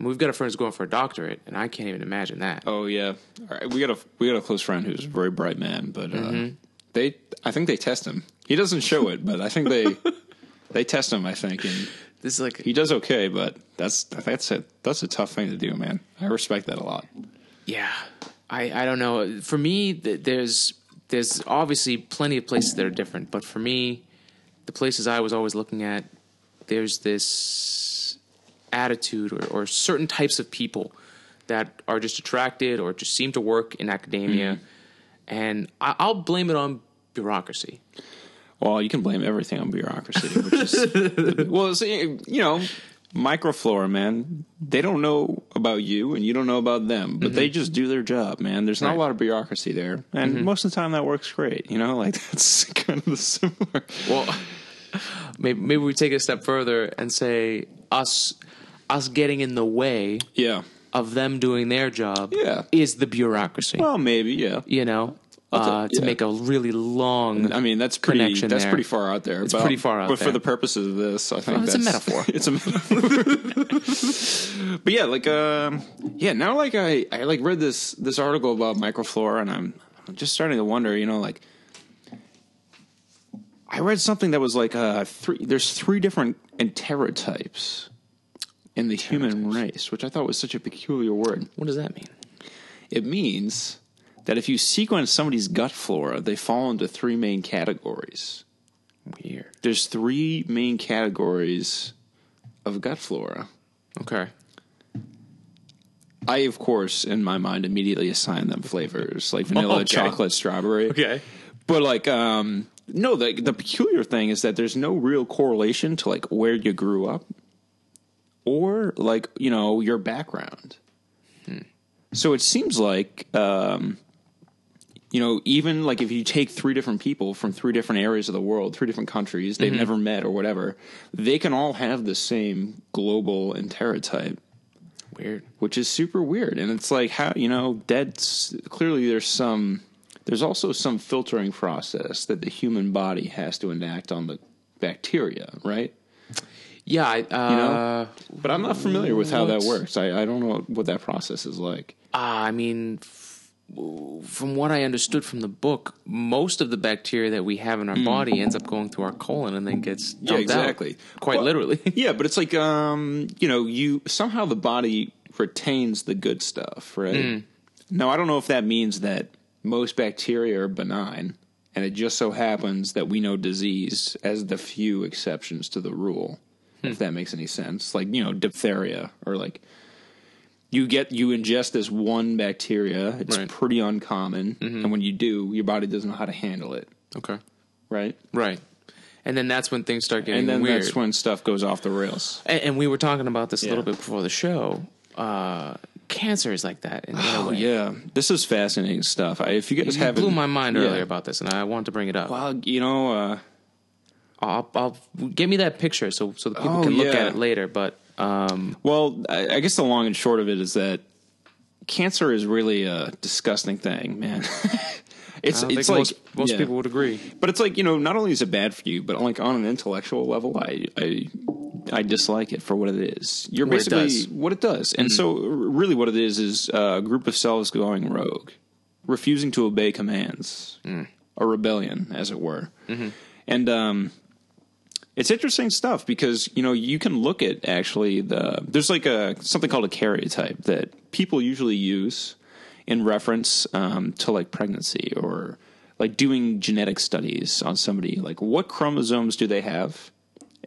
We've got a friend who's going for a doctorate, and I can't even imagine that. Oh yeah. All right. We got a we got a close friend who's a very bright man, but uh, Mm-hmm. they I think they test him. He doesn't show it, but I think they they test him. I think, and This is like he does okay. But that's that's a that's a tough thing to do, man. I respect that a lot. Yeah, I I don't know. For me, there's there's obviously plenty of places that are different, but for me, the places I was always looking at, there's this attitude or, or certain types of people that are just attracted or just seem to work in academia, mm-hmm. and I, I'll blame it on bureaucracy. Well, you can blame everything on bureaucracy, which is well, see, you know, microflora, man. They don't know about you, and you don't know about them, but they mm-hmm. just do their job, man. There's not Right. a lot of bureaucracy there, and mm-hmm. most of the time that works great. You know, like that's kind of the similar. Well, maybe maybe we take it a step further and say us us getting in the way Yeah. of them doing their job Yeah. is the bureaucracy. Well, maybe. Yeah. you know, I'll uh, to yeah. make a really long. I mean, that's pretty. Connection That's there. pretty far out there. It's but, pretty far out But for there. the purposes of this, I think it's a that's- metaphor. it's a metaphor. but yeah, like, um, yeah. Now, like, I, I like read this this article about microflora, and I'm, I'm just starting to wonder. You know, like, I read something that was like, uh, three. There's three different enterotypes in the human race, which I thought was such a peculiar word. what does that mean? It means that if you sequence somebody's gut flora, they fall into three main categories. Weird. There's three main categories of gut flora. Okay. I, of course, in my mind, immediately assign them flavors like vanilla, Okay. chocolate, strawberry. Okay. But like, um, no, the the peculiar thing is that there's no real correlation to like where you grew up or like you know your background. So it seems like, um, you know, even like if you take three different people from three different areas of the world, three different countries, they've never met or whatever, they can all have the same global enterotype Weird. which is super weird. And it's like how you know that's clearly there's some there's also some filtering process that the human body has to enact on the bacteria, right? Yeah. I, uh, know? But I'm not familiar with how that works. I, I don't know what that process is like. uh, I mean, f- from what I understood from the book, most of the bacteria that we have in our body ends up going through our colon and then gets dumped out. exactly. Quite Well, literally. yeah, but it's like um, you know, you somehow the body retains the good stuff, right? Now I don't know if that means that most bacteria are benign, and it just so happens that we know disease as the few exceptions to the rule. If that makes any sense, like you know, diphtheria or like you get you ingest this one bacteria, it's Right. pretty uncommon, and when you do, your body doesn't know how to handle it, okay. right? Right. And then that's when things start getting And then weird. that's when stuff goes off the rails. and, and we were talking about this a little bit before the show. Uh, cancer is like that. In, in Oh way. yeah, this is fascinating stuff. I, if you guys You haven't, blew my mind Yeah. earlier about this, and I wanted to bring it up. Well, you know, uh, I'll, I'll give me that picture so so the people Oh, can look yeah. at it later. But um, well, I, I guess the long and short of it is that cancer is really a disgusting thing, man. it's it's like most, most yeah. people would agree. but it's like you know, not only is it bad for you, but like on an intellectual level, I I I dislike it for what it is. You're What it basically does. Mm-hmm. what it does, and so really what it is is uh, a group of cells going rogue, refusing to obey commands, Mm. a rebellion, as it were, Mm-hmm. and um, it's interesting stuff because you know you can look at actually the there's like a something called a karyotype that people usually use in reference um, to like pregnancy or like doing genetic studies on somebody. Like what chromosomes do they have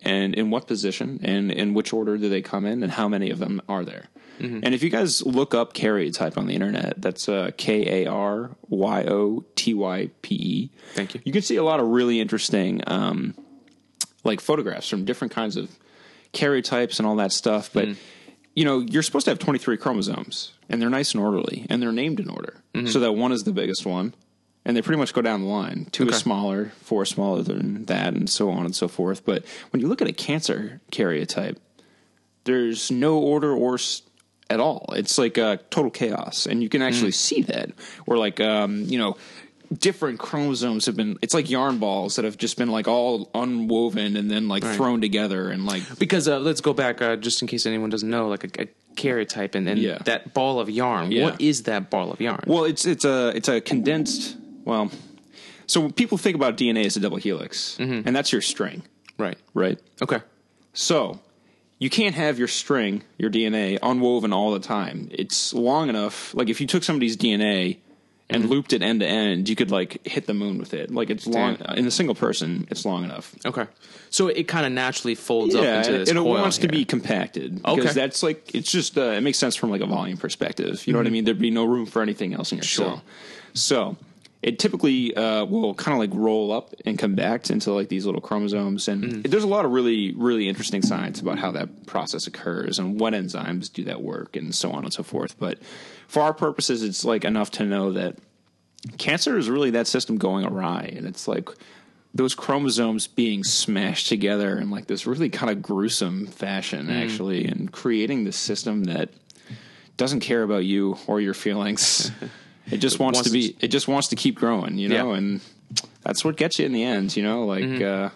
and in what position and in which order do they come in and how many of them are there? And if you guys look up karyotype on the internet that's uh, k-a-r-y-o-t-y-p-e Thank you. you can see a lot of really interesting um, like photographs from different kinds of karyotypes and all that stuff. But you know, you're supposed to have 23 chromosomes, and they're nice and orderly, and they're named in order, so that one is the biggest one, and they pretty much go down the line. Two Okay. is smaller, four is smaller than that, and so on and so forth. But when you look at a cancer karyotype, there's no order or s- at all. It's like uh, total chaos, and you can actually see that. Where like um, you know, different chromosomes have been. It's like yarn balls that have just been like all unwoven and then like thrown together and like Because uh, let's go back, uh, just in case anyone doesn't know, like a, a karyotype and, and Yeah. that ball of yarn. Yeah. What is that ball of yarn? Well, it's it's a it's a condensed. Well, so people think about DNA as a double helix, and that's your string, right. right? Okay. So you can't have your string, your DNA, unwoven all the time. It's long enough. Like if you took somebody's DNA and looped it end to end, you could like hit the moon with it. Like it's long in a single person. It's long enough. Okay. So it kind of naturally folds up Yeah, into this and it wants to be compacted because Okay. that's like it's just uh, it makes sense from like a volume perspective. You know what I mean? There'd be no room for anything else in your Sure. cell. So it typically uh, will kind of like roll up and compact into like these little chromosomes, and there's a lot of really really interesting science about how that process occurs and what enzymes do that work and so on and so forth. But for our purposes, it's like enough to know that cancer is really that system going awry, and it's like those chromosomes being smashed together in like this really kind of gruesome fashion, Mm. actually, and creating this system that doesn't care about you or your feelings. it just wants, wants to be. It just wants to keep growing, you know, Yeah. and that's what gets you in the end, you know. Like, Mm-hmm. uh,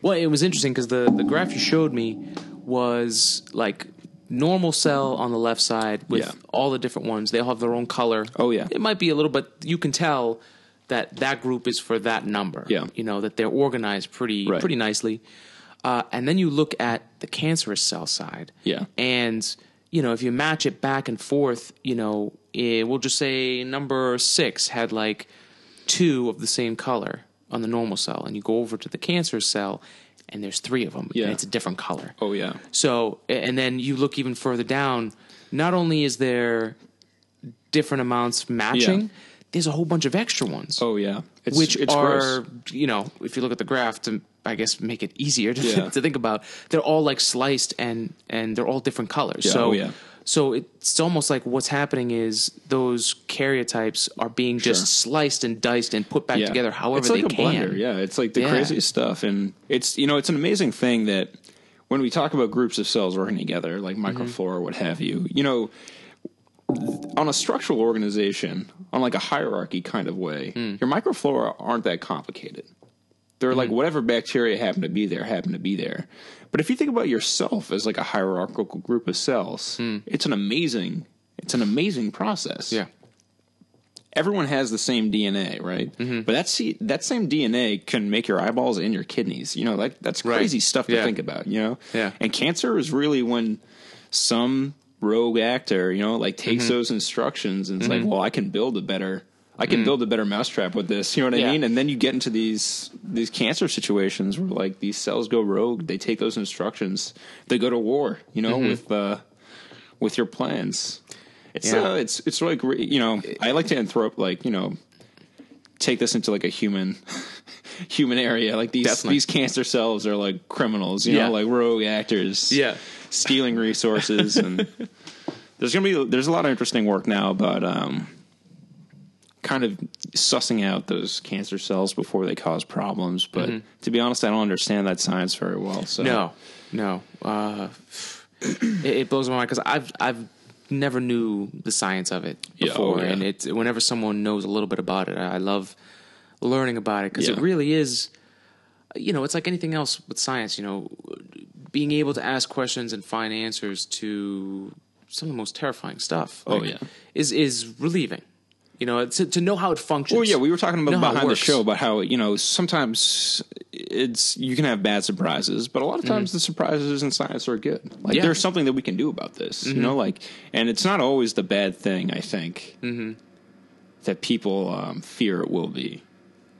Well, it was interesting because the the graph you showed me was like normal cell on the left side with Yeah. all the different ones. They all have their own color. Oh, yeah. it might be a little, but you can tell that that group is for that number. Yeah. you know that they're organized pretty Right. pretty nicely. Uh, and then you look at the cancerous cell side. Yeah. and you know if you match it back and forth, you know, eh, we'll just say number six had like two of the same color on the normal cell, and you go over to the cancer cell, and there's three of them, Yeah. and it's a different color. oh yeah, So, and then you look even further down. Not only is there different amounts matching, Yeah. there's a whole bunch of extra ones, oh yeah, it's, which it's are gross. you know, if you look at the graph to, I guess, make it easier to, Yeah. to think about, they're all like sliced and and they're all different colors. Yeah, so, oh, yeah. so it's almost like what's happening is those karyotypes are being just sliced and diced and put back Yeah. together however it's like they a can. blender. Yeah, it's like the craziest stuff, and it's you know it's an amazing thing that when we talk about groups of cells working together, like Mm-hmm. microflora, what have you, you know, on a structural organization, on like a hierarchy kind of way, Hmm. your microflora aren't that complicated. They're like whatever bacteria happen to be there, happen to be there. But if you think about yourself as like a hierarchical group of cells, it's an amazing, it's an amazing process. Yeah. everyone has the same DNA, right? Mm-hmm. But that's that same DNA can make your eyeballs and your kidneys. You know, like that's Right. crazy stuff to Yeah. think about. You know, Yeah. And cancer is really when some rogue actor, you know, like takes Mm-hmm. those instructions and it's like, well, I can build a better. I can build a better mousetrap with this. You know what Mm. Yeah. I mean? And then you get into these these cancer situations where like these cells go rogue. They take those instructions. They go to war. You know, with uh, with your plans. It's Mm-hmm. Yeah. uh, it's it's like re- you know I like to anthrop like you know take this into like a human human area like these Definitely. these cancer cells are like criminals you Yeah. know like rogue actors Yeah. stealing resources and there's gonna be there's a lot of interesting work now about um kind of sussing out those cancer cells before they cause problems but to be honest I don't understand that science very well so Mm-hmm. No, no. Uh, it, it blows my mind because I've I've never knew the science of it Yeah, oh, before, yeah. and it whenever someone knows a little bit about it, I love learning about it because it really is. You know, it's like anything else with science. You know, being able to ask questions and find answers to some of the most terrifying stuff. Oh, yeah. is is relieving. You know, to, to know how it functions. Well, yeah, we were talking about behind the show about how you know sometimes it's you can have bad surprises, but a lot of times the surprises in science are good. Like Mm-hmm. Yeah. there's something that we can do about this, you know, like, and it's not always the bad thing. I think Mm-hmm. that people um, fear it will be,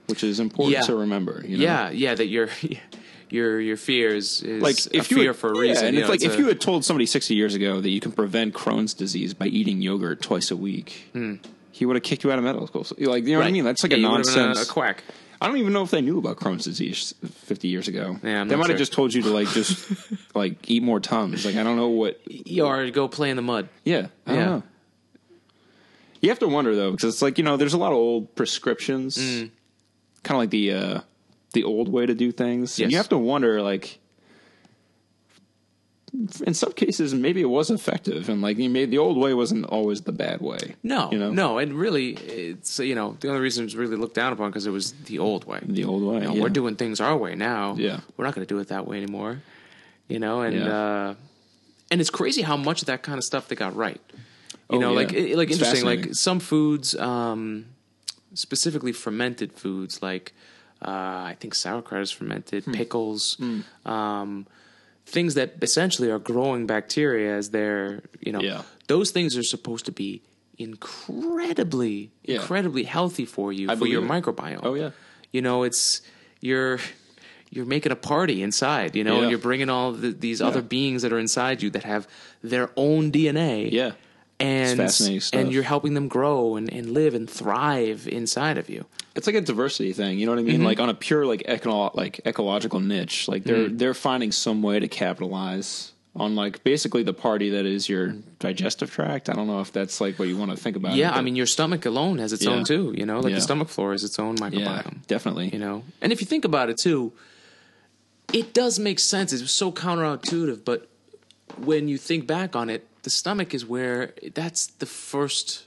which is important Yeah. to remember. You know? Yeah, yeah, that your your your fears is Like a if you fear had, for a yeah, reason. and it's know, like if a- you had told somebody 60 years ago that you can prevent Crohn's disease by eating yogurt twice a week, he would have kicked you out of medical school. So, like, you know what I. Mean? That's like Yeah, a you would've been nonsense. a, a quack. I don't even know if they knew about Crohn's disease 50 years ago. Yeah, they might sure. have just told you to like just like eat more tums. Like I don't know what. Or go play in the mud. Yeah, I don't Yeah. know. You have to wonder though, because it's like you know, there's a lot of old prescriptions, Mm. kind of like the uh, the old way to do things. Yes. You have to wonder, like, in some cases, maybe it was effective, and like you made the old way wasn't always the bad way. No, you know, no, and really, it's you know the only reason it's really looked down upon because it was the old way. the old way. You know, yeah. We're doing things our way now. Yeah. we're not going to do it that way anymore. You know, and Yeah. uh, and it's crazy how much of that kind of stuff they got right. You Oh, know, yeah. like it- like It's interesting, like some foods, um, specifically fermented foods, like uh, I think sauerkraut is fermented, Hmm. pickles, um, things that essentially are growing bacteria as they're you know Yeah. those things are supposed to be incredibly Yeah. incredibly healthy for you I for your it. microbiome. Oh, yeah. you know it's you're you're making a party inside, you know, Yeah. and you're bringing all the, these other beings that are inside you that have their own DNA. Yeah. And, and you're helping them grow and, and live and thrive inside of you. it's like a diversity thing. You know what I mean? Mm-hmm. Like on a pure like eco- like ecological niche, like they're Mm. they're finding some way to capitalize on like basically the party that is your digestive tract. I don't know if that's like what you want to think about. Yeah, it, I mean, your stomach alone has its Yeah. own too. You know, like Yeah. the stomach floor is its own yeah, microbiome. definitely. You know, and if you think about it too, it does make sense. It's so counterintuitive, but when you think back on it, the stomach is where that's the first.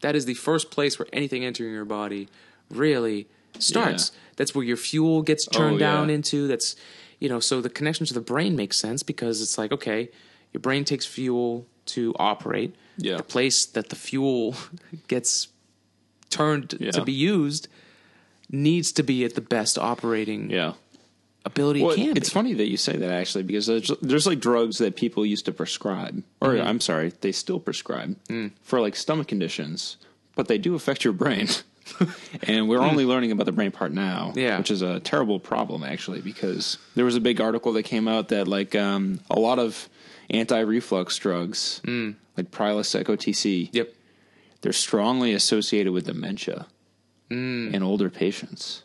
That is the first place where anything entering your body really starts. Yeah. That's where your fuel gets oh, turned Oh, yeah. down into. That's you know, so the connection to the brain makes sense because it's like okay, your brain takes fuel to operate. Yeah. The place that the fuel gets turned Yeah. to be used needs to be at the best operating Yeah. Ability Well, can it's be. funny that you say that actually because there's, there's like drugs that people used to prescribe, or Mm-hmm. I'm sorry, they still prescribe Mm. for like stomach conditions, but they do affect your brain. and we're only learning about the brain part now. Yeah. which is a terrible problem actually because there was a big article that came out that like um, a lot of anti-reflux drugs, like Prilosec OTC. Yep. they're strongly associated with dementia Hmm. in older patients.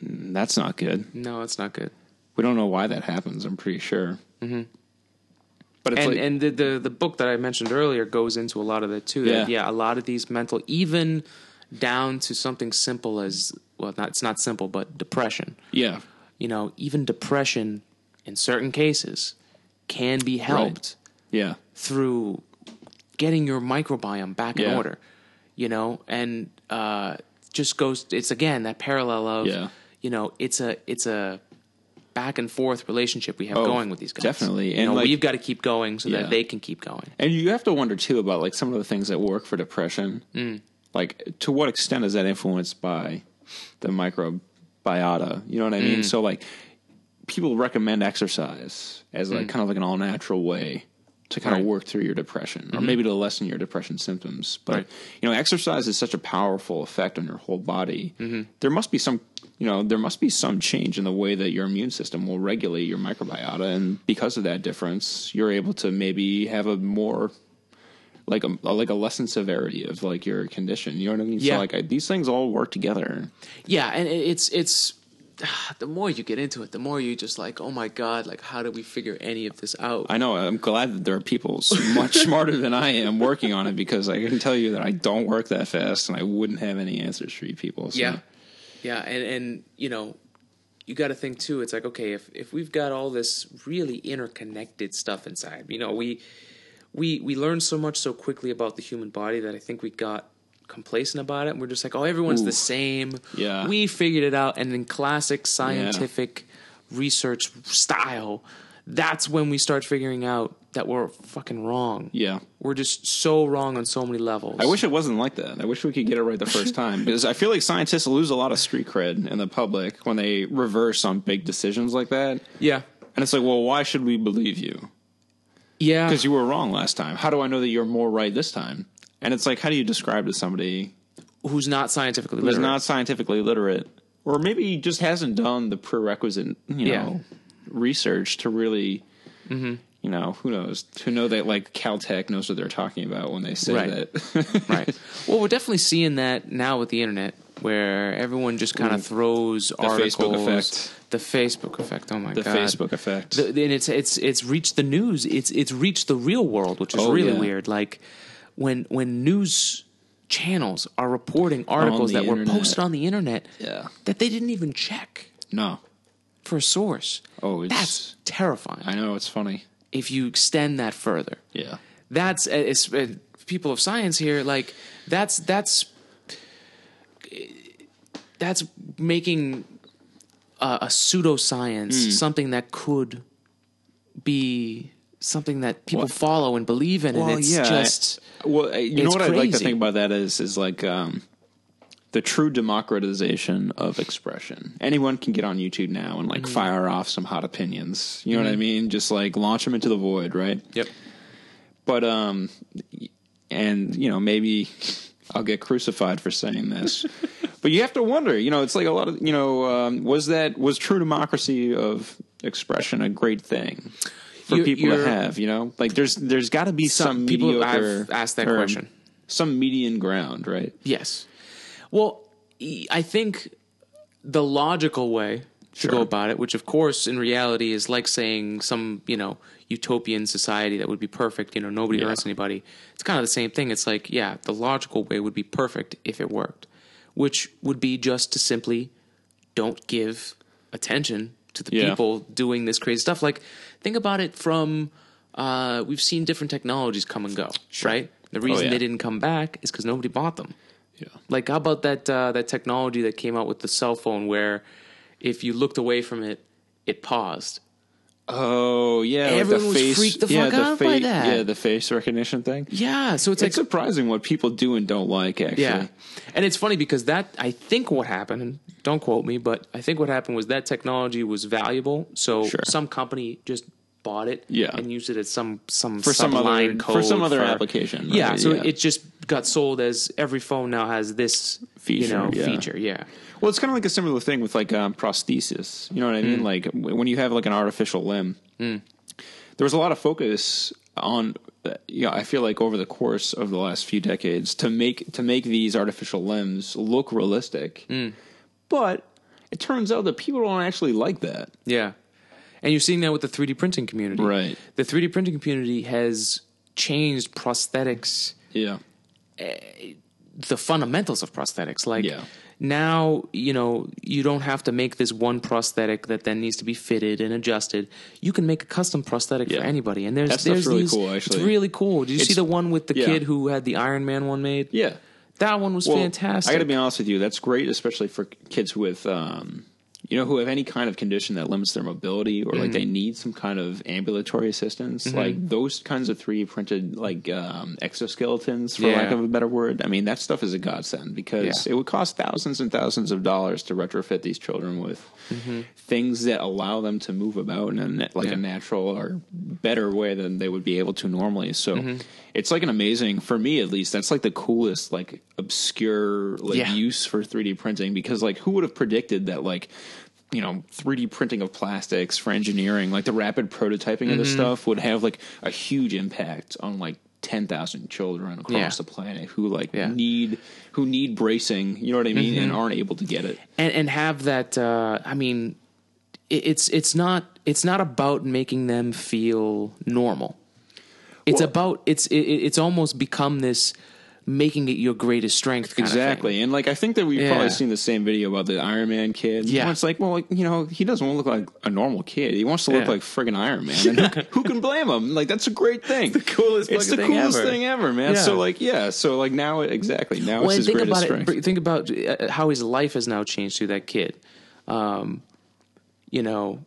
And that's not good. No, it's not good. We don't know why that happens. I'm pretty sure. Mm-hmm. But it's and like, and the, the the book that I mentioned earlier goes into a lot of it too. That, Yeah. yeah, a lot of these mental, even down to something simple as well, not it's not simple, but depression. yeah, You know, even depression in certain cases can be helped yeah, through getting your microbiome back in order. You know, and uh, just goes. It's again that parallel of Yeah. You know, it's a it's a back and forth relationship we have Oh, going with these guys. definitely. You And, know, like- we've got to keep going so Yeah. that they can keep going. and you have to wonder too about like some of the things that work for depression. Mm. Like, to what extent is that influenced by the microbiota? You know what I Mm. mean? So, like, people recommend exercise as like kind of like an all natural way to kind. Right. Mm-hmm. of work through your depression or maybe to lessen your depression symptoms. But Right. you know, exercise is such a powerful effect on your whole body. Mm-hmm. There must be some you know, there must be some change in the way that your immune system will regulate your microbiota and because of that difference, you're able to maybe have a more like a like a lessened severity of like your condition. You know what I mean? Yeah. So like I, these things all work together. Yeah, and it's it's the more you get into it, the more you just like, oh my god, like how do we figure any of this out? I know. I'm glad that there are people much smarter than I am working on it because I can tell you that I don't work that fast and I wouldn't have any answers for you people. So. Yeah, yeah, and and you know, you got to think too. It's like okay, if if we've got all this really interconnected stuff inside, you know, we we we learn so much so quickly about the human body that I think we got complacent about it. And we're just like, oh, everyone's Ooh. the same. Yeah. we figured it out. And in classic scientific research style, that's when we start figuring out that we're fucking wrong. Yeah. We're just so wrong on so many levels. I wish it wasn't like that. I wish we could get it right the first time because I feel like scientists lose a lot of street cred in the public when they reverse on big decisions like that. Yeah. And it's like, well, why should we believe you? Yeah. Because you were wrong last time. How do I know that you're more right this time? And it's like, how do you describe to somebody who's not scientifically who's literate. not scientifically literate, or maybe just hasn't done the prerequisite, you Yeah. know, research to really, Mm-hmm. you know, who knows, to know that like Caltech knows what they're talking about when they say Right. that. right. Well, we're definitely seeing that now with the internet, where everyone just kind of throws articles. Facebook effect. The Facebook effect. Oh my the god. Facebook effect. The, and it's it's it's reached the news. It's it's reached the real world, which is Oh, really yeah. weird. Like when when news channels are reporting articles that were posted on the internet yeah. that they didn't even check No. for a source. Oh, it's, That's terrifying. I know it's funny. If you extend that further, Yeah. that's uh, it's, uh, people of science here like that's that's that's making a, a pseudoscience Hmm. something that could be something that people Well- follow and believe in and it's just Well, uh, you know it's what I'd like to think about that is is like um, the true democratization of expression. Anyone can get on YouTube now and Mm-hmm. like fire off some hot opinions. You know what I mean? Just like launch them into the void, right? yep But um, and you know maybe I'll get crucified for saying this. but you have to wonder. You know, it's like a lot of you know um, was that was true democracy of expression a great thing for You- people to you're- have? You know, like there's there's got to be some, Some people-. I've asked that or question. Some median ground, right? yes well I think the logical way to Sure. go about it which of course in reality is like saying some you know utopian society that would be perfect you know nobody Yeah. hurts anybody it's kind of the same thing it's like yeah the logical way would be perfect if it worked which would be just to simply don't give attention to the Yeah. people doing this crazy stuff like think about it from uh, we've seen different technologies come and go right the reason Oh, yeah. they didn't come back is because nobody bought them Yeah. like, how about that uh, that technology that came out with the cell phone, where if you looked away from it, it paused. Oh yeah, like Everyone the was face, freaked the yeah, fuck the out by that. Yeah, the face recognition thing. Yeah, so it's, It's like surprising what people do and don't like. Actually, yeah, and it's funny because that I think what happened, and don't quote me, but I think what happened was that technology was valuable, so Sure. some company just bought it, Yeah. and used it as some some for some other code for some other application. right? Yeah, so it just got sold as every phone now has this Feature, you know, yeah. feature. Yeah, Well, it's kind of like a similar thing with like um, prosthesis. You know what I mean? Like when you have like an artificial limb, there was a lot of focus on. uh, You know, I feel like over the course of the last few decades to make to make these artificial limbs look realistic, Hmm. but it turns out that people don't actually like that. Yeah. And you're seeing that with the 3D printing community. Right. The 3D printing community has changed prosthetics, Yeah, the fundamentals of prosthetics. Like Yeah. now, you know, you don't have to make this one prosthetic that then needs to be fitted and adjusted. You can make a custom prosthetic Yeah. for anybody. And there's That there's really these, cool, actually. It's really cool. Did you see the one with the yeah. kid who had the Iron Man one made? yeah. That one was Well, fantastic. I got to be honest with you. That's great, especially for kids with, um, you know, who have any kind of condition that limits their mobility or Mm-hmm. like they need some kind of ambulatory assistance. Like those kinds of 3D printed like um, exoskeletons, for Yeah. lack of a better word. I mean, that stuff is a godsend because Yeah. it would cost thousands and thousands of dollars to retrofit these children with things that allow them to move about in a, like Yeah. a natural or better way than they would be able to normally. So Mm-hmm. it's like an amazing, for me at least, that's like the coolest, like obscure like use for 3D printing because like who would have predicted that like you know 3D printing of plastics for engineering, like the rapid prototyping of this Mm-hmm. stuff would have like a huge impact on like 10,000 children across Yeah. the planet who like Yeah. Mm-hmm. need who need bracing, you know what I mean, and aren't able to get it. and and have that uh i mean it, it's it's not it's not about making them feel normal it's Well- about it's it, it's almost become this making it your greatest strength kind of thing. Exactly, and like I think that we've Yeah. probably seen the same video about the Iron Man kid. Yeah. where it's like, well, you know, he doesn't want to look like a normal kid. He wants to look Yeah. like friggin' Iron Man. And who, can- who can blame him? Like that's a great thing. the coolest It's the thing coolest ever. thing ever, man. Yeah. So like, yeah. So like now, exactly now well, it's his think greatest about strength. it think about uh, how his life has now changed through that kid um you know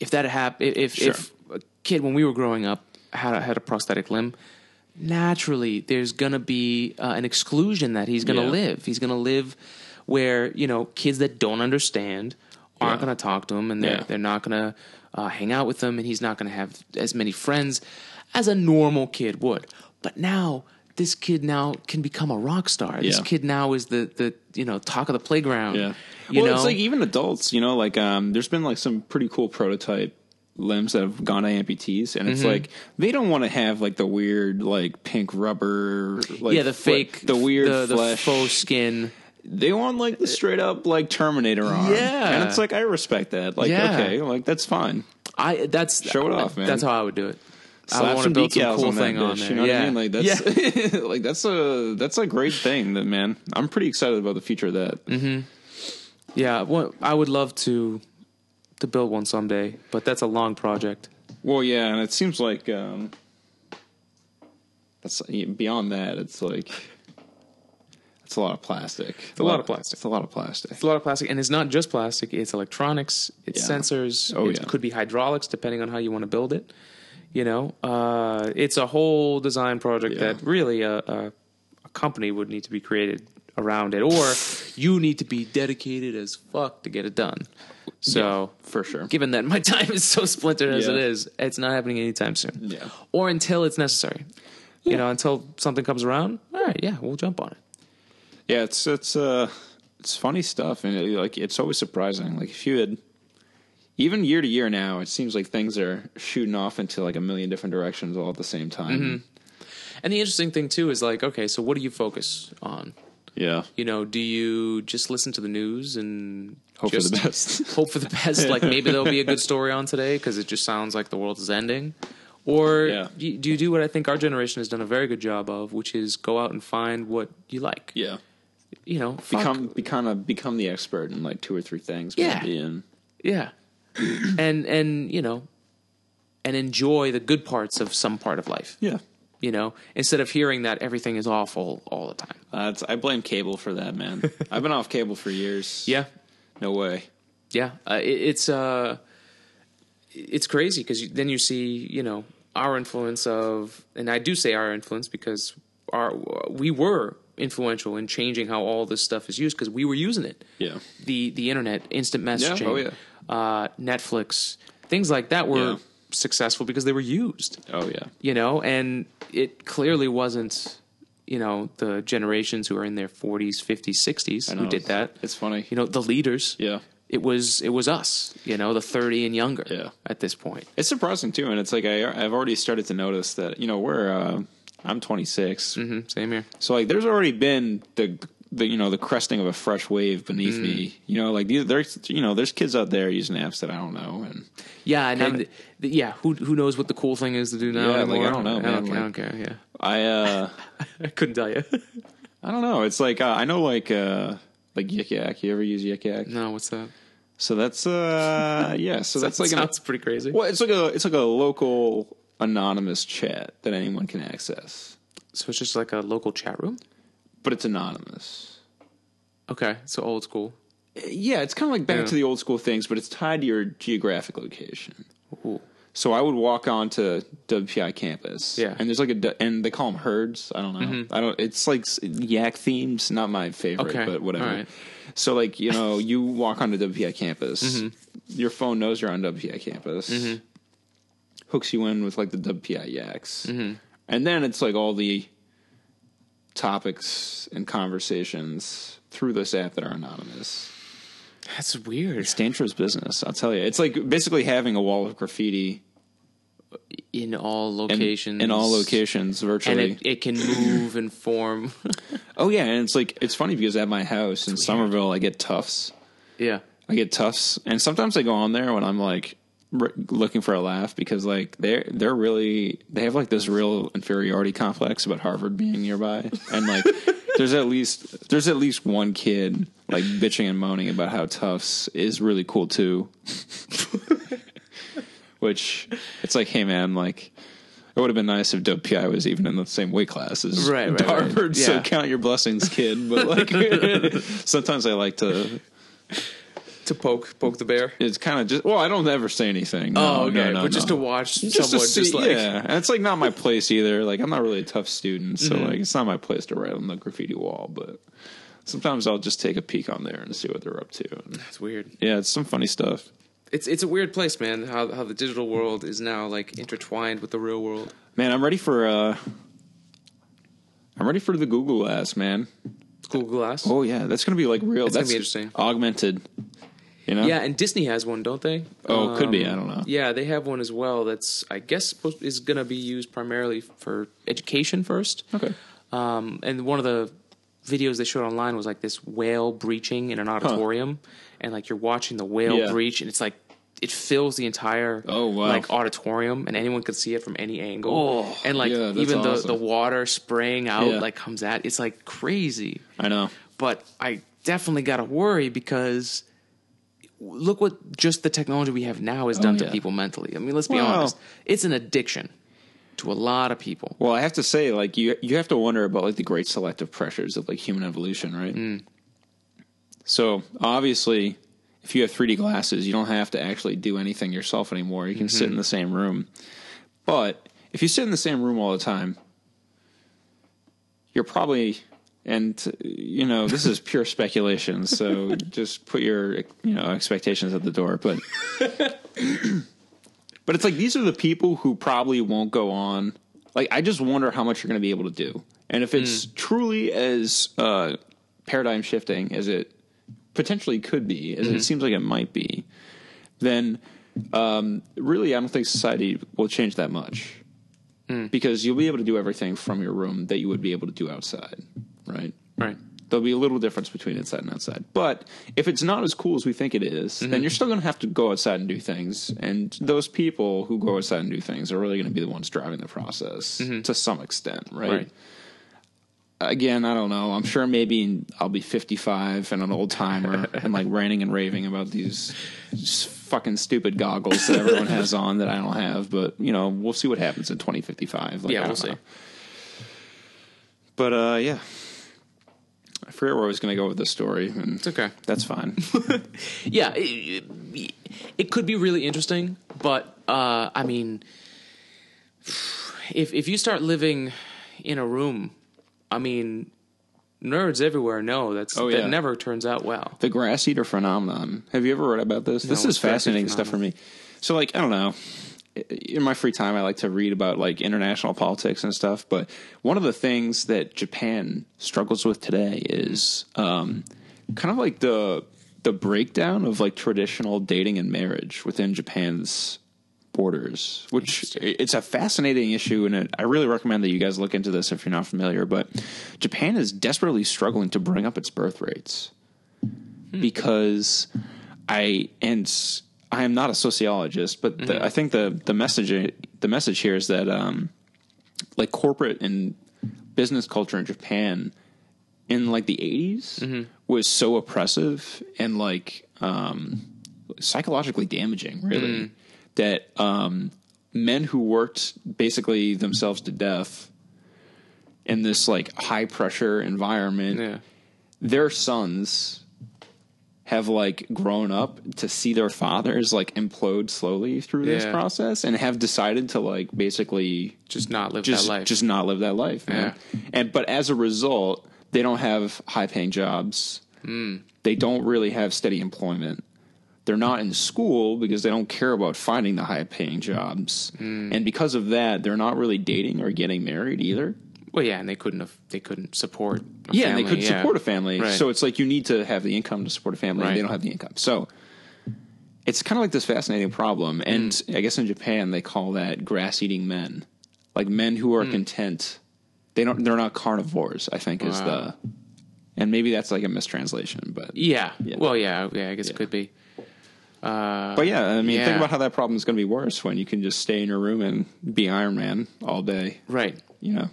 if that happened, if Sure. if a kid when we were growing up had a, had a prosthetic limb, naturally there's gonna be uh, an exclusion that he's gonna Yeah. live. He's gonna live where you know kids that don't understand aren't Yeah. gonna talk to him, and they're Yeah. they're not gonna uh, hang out with him, and he's not gonna have as many friends as a normal kid would. But now. This kid now can become a rock star. This kid now is the, the you know talk of the playground. Yeah. well, know it's like even adults, you know, like um, there's been like some pretty cool prototype limbs that have gone to amputees, and Mm-hmm. it's like they don't want to have like the weird like pink rubber, like yeah, the fake, the weird the, the flesh. faux skin. they want like the straight up like Terminator arm. Yeah. and it's like I respect that. Like Yeah. okay, like that's fine. I that's Show it off, man. That's how I would do it. I want to some build some cool on thing on there. You know yeah. what I mean? Like that's like that's a that's a great thing. That man, I'm pretty excited about the future of that. Mm-hmm. yeah. Well, I would love to to build one someday, but that's a long project. Well, yeah, and it seems like um, that's beyond that. It's like it's a lot of plastic. It's a lot of plastic. It's a lot of plastic. It's a lot of plastic, and it's not just plastic. It's electronics. It's Yeah. sensors. Oh, it yeah. could be hydraulics, depending on how you want to build it. You know, uh, it's a whole design project Yeah. that really a, a, a company would need to be created around it, or you need to be dedicated as fuck to get it done. So, for sure. given that my time is so splintered as Yeah. it is, it's not happening anytime soon. Yeah. Or until it's necessary. You know, until something comes around. All right, yeah, we'll jump on it. Yeah, it's it's uh it's funny stuff, and it, like it's always surprising. Like if you had even year to year now, it seems like things are shooting off into like a million different directions all at the same time. Mm-hmm. And the interesting thing too is like, okay, so what do you focus on? Yeah, You know, do you just listen to the news and hope just for the best. hope for the best? Like maybe there'll be a good story on today because it just sounds like the world is ending. Or Yeah. do you- do what I think our generation has done a very good job of, which is go out and find what you like? yeah, You know, fuck- become become a become the expert in like two or three things. Yeah. maybe, and Yeah. and and you know, and enjoy the good parts of some part of life. yeah. You know, instead of hearing that everything is awful all the time. Uh, I blame cable for that, man. I've been off cable for years. Yeah. no way. Yeah. Uh, it, it's uh it's crazy because then you see, you know, our influence of and I do say our influence because our we were influential in changing how all this stuff is used because we were using it. Yeah. The the internet, instant messaging, oh, yeah. uh, Netflix, things like that were Yeah. successful because they were used. Oh yeah. you know, and it clearly wasn't, you know, the generations who are in their 40s, 50s, 60s know, who did that. It's funny. You know, the leaders. Yeah. It was it was us, you know, the 30 and younger Yeah. at this point. It's surprising too, and it's like I, I've already started to notice that you know we're uh, I'm 26, hmm Same here. so like there's already been the the you know the cresting of a fresh wave beneath Mm. me. You know, like these- there's you know there's kids out there using apps that I don't know, and Yeah, and Haven't- the, yeah, who who knows what the cool thing is to do now Yeah, like? I don't know, I man, don't, I like- don't care. Yeah, I uh I couldn't tell you. I don't know. It's like uh, I know like uh like Yik Yak. You ever use Yik Yak? no, what's that? So that's uh yeah. So that's like an, sounds pretty crazy. well, it's like a it's like a local anonymous chat that anyone can access, So it's just like a local chat room. But it's anonymous. Okay, so old school. Yeah, it's kind of like back Yeah. to the old school things, but it's tied to your geographic location. Ooh. So I would walk onto WPI campus, Yeah. and there's like a and they call them herds. I don't know. I don't. It's like yak themes, not my favorite, Okay, but whatever. right. So like you know, you walk onto WPI campus, Mm-hmm. your phone knows you're on WPI campus, hooks you in with like the WPI yaks, Mm-hmm. and then it's like all the topics and conversations through this app that are anonymous. That's weird. It's dangerous business, I'll tell you. It's like basically having a wall of graffiti In all locations. in all locations virtually. it, it can move and form. oh yeah, and it's like it's funny because at my house in Somerville, I get Tufts. yeah. I get Tufts, and sometimes I go on there when I'm like r- looking for a laugh because like they're they're really they have like this real inferiority complex about Harvard being nearby, and like there's at least there's at least one kid like bitching and moaning about how Tufts is really cool too. Which it's like, hey man, like it would have been nice if Dope PI was even in the same weight class as Right, right, right. Harvard. So Yeah. count your blessings, kid. But like sometimes I like to to poke poke the bear. It's kind of just well, I don't ever say anything. No, oh, okay, no, no, but just to watch Just to see- just like yeah, and it's like not my place either. Like I'm not really a Tufts student, so Mm-hmm. like it's not my place to write on the graffiti wall. But sometimes I'll just take a peek on there and see what they're up to. And it's weird. yeah, it's some funny stuff. It's it's a weird place, man. How how the digital world is now like intertwined with the real world. Man, I'm ready for uh, I'm ready for the Google Glass, man. Google Glass. Oh yeah, that's gonna be like real. Gonna that's be interesting. Augmented. You know? Yeah, and Disney has one, don't they? Oh, could be. I don't know. Yeah, they have one as well. That's I guess supposed, is going to be used primarily for education first. Okay. Um, and one of the videos they showed online was like this whale breaching in an auditorium, and like you're watching the whale Yeah. breach, and it's like it fills the entire Oh, wow. like auditorium, and anyone can see it from any angle. Oh, and like yeah, even the awesome. the water spraying out Yeah. like comes at it's like crazy. I know. But I definitely got to worry because look what just the technology we have now has done yeah. to people mentally. I mean, let's be Well- honest. It's an addiction to a lot of people. Well, I have to say, like you, you have to wonder about like the great selective pressures of like human evolution, right? Mm. So obviously, if you have 3D glasses, you don't have to actually do anything yourself anymore. You can sit in Mm-hmm. the same room. But if you sit in the same room all the time, you're probably and you know this is pure speculation so just put your you know expectations at the door. But but it's like these are the people who probably won't go on. Like i just wonder how much you're going to be able to do. And if it's truly as uh paradigm shifting as it potentially could be as it seems like it might be then um really i don't think society will change that much. Because you'll be able to do everything from your room that you would be able to do outside, right? Right. There'll be a little difference between inside and outside. But if it's not as cool as we think it is, Mm-hmm. then you're still going to have to go outside and do things. And those people who go outside and do things are really going to be the ones driving the process to some extent, right? Mm-hmm. Right. Again, I don't know. I'm sure maybe I'll be 55 and an old timer and like ranting and raving about these fucking stupid goggles that everyone has on that I don't have. But you know, we'll see what happens in 2055. Like, Yeah, we'll see. know. But uh, yeah, forget where I was going to go with this story, and It's okay. that's fine. Yeah, it, it, it could be really interesting, but uh, I mean, if if you start living in a room, I mean, nerds everywhere know that's Oh, yeah. that never turns out well. the grass eater phenomenon. Have you ever read about this? this is fascinating stuff for me. So, like, I don't know. In my free time, I like to read about like international politics and stuff. But one of the things that Japan struggles with today is um, kind of like the the breakdown of like traditional dating and marriage within Japan's borders, which it's a fascinating issue, and it, I really recommend that you guys look into this if you're not familiar. But Japan is desperately struggling to bring up its birth rates because I and I am not a sociologist, but the, I think the the message the message here is that um, like corporate and business culture in Japan in like the 80s was so oppressive and like um, psychologically damaging, really, that um, men who worked basically themselves to death in this like high pressure environment, Yeah. their sons have like grown up to see their fathers like implode slowly through this process and have decided to like basically Just not live just that life. just not live that life, man. And but as a result, they don't have high paying jobs. Hmm. They don't really have steady employment. They're not in school because they don't care about finding the high paying jobs. Hmm. And because of that, they're not really dating or getting married either. Well, yeah, and they couldn't have they couldn't support. A Yeah, and family, they could yeah. support a family. Right. So it's like you need to have the income to support a family, and they don't have the income. So it's kind of like this fascinating problem. And Hmm. I guess in Japan they call that grass eating men, like men who are content. They don't. They're not carnivores. I think is the. And maybe that's like a mistranslation, but Yeah. Yeah. Well, yeah, yeah. I guess it could be. but yeah, I mean, think about how that problem is going to be worse when you can just stay in your room and be Iron Man all day. Right. You know,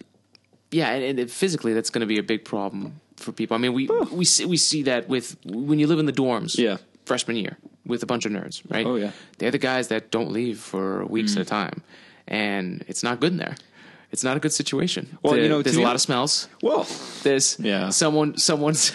Yeah, and, and physically, that's going to be a big problem for people. I mean, we we see we see that with when you live in the dorms. Yeah. freshman year with a bunch of nerds, right? Oh, yeah. they're the guys that don't leave for weeks at a mm. time, and it's not good in there. It's not a good situation. Well, There- you know, there's a lot of smells. well, There's Yeah. someone someone's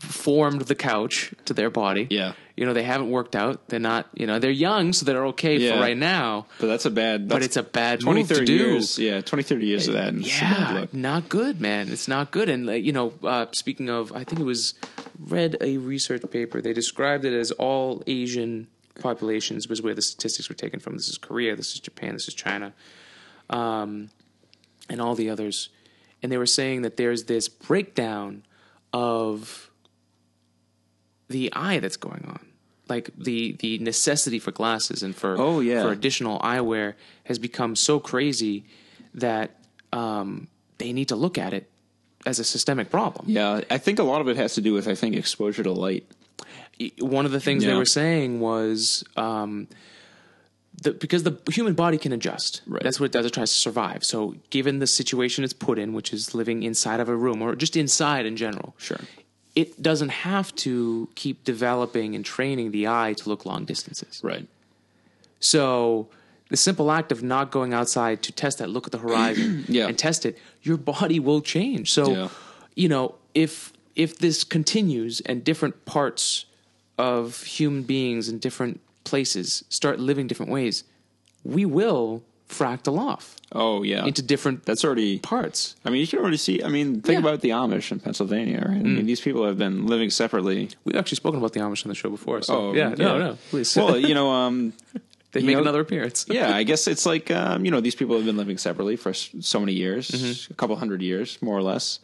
formed the couch to their body. Yeah. You know, they haven't worked out. They're not, you know, they're young, so they're okay Yeah. for right now. But that's a bad. But it's a bad 20, move to 30 do. years. Yeah, 20, 30 years of that. And it's a bad Yeah, look. not good, man. It's not good. And like, you know, uh, speaking of, I think it was read a research paper. They described it as all Asian populations was where the statistics were taken from. This is Korea, this is Japan, this is China, um, and all the others. And they were saying that there's this breakdown of the eye that's going on. Like the the necessity for glasses and for Oh, yeah. for additional eyewear has become so crazy that um, they need to look at it as a systemic problem. Yeah, I think a lot of it has to do with I think exposure to light. One of the things they were saying was um, the, because the human body can adjust. Right. That's what it does. It tries to survive. So, given the situation it's put in, which is living inside of a room or just inside in general, Sure. It doesn't have to keep developing and training the eye to look long distances. Right. So the simple act of not going outside to test that, look at the horizon Yeah. and test it, your body will change. So, Yeah. you know, if if this continues and different parts of human beings in different places start living different ways, we will fractal off Oh yeah. into different That's already. parts. I mean, you can already see. I mean, think Yeah. about the Amish in Pennsylvania, right? I mean, these people have been living separately. We've actually spoken about the Amish on the show before. So Oh yeah, no, no, please. Well, you know, um, they make know- another appearance. yeah, I guess it's like um, you know these people have been living separately for so many years, Mm-hmm. a couple hundred years, more or less,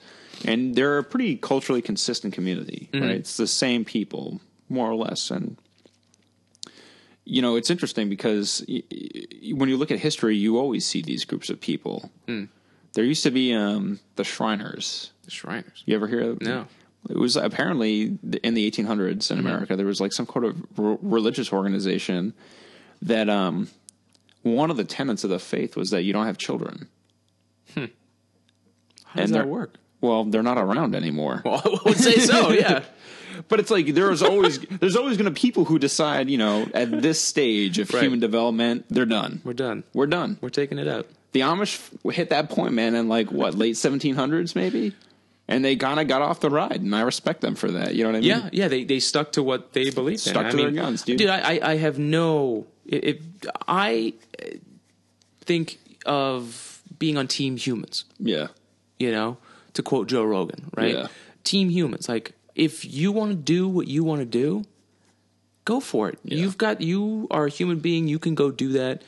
and they're a pretty culturally consistent community, Mm-hmm. right? It's the same people, more or less, and you know it's interesting because y- y- when you look at history, you always see these groups of people. Mm. There used to be um, the Shriners. The Shriners. You ever hear of No. It was apparently in the 1800s in America. There was like some kind of r- religious organization that um, one of the tenets of the faith was that you don't have children. How does And that work? Well, they're not around anymore. Well, I would say so. Yeah. But it's like there's always there's always going to be people who decide, you know, at this stage of Right. human development, they're done. We're done. We're done. We're taking it out. The Amish hit that point, man, in like what late 1700s maybe, and they kind of got off the ride, and I respect them for that. You know what I mean? Yeah, yeah. They they stuck to what they believed in. Stuck I to their mean, guns, dude. I I, I have no. If I think of being on Team Humans, Yeah. you know, to quote Joe Rogan, right? Yeah. Team Humans. Like, if you want to do what you want to do, go for it. You've got you are a human being. You can go do that.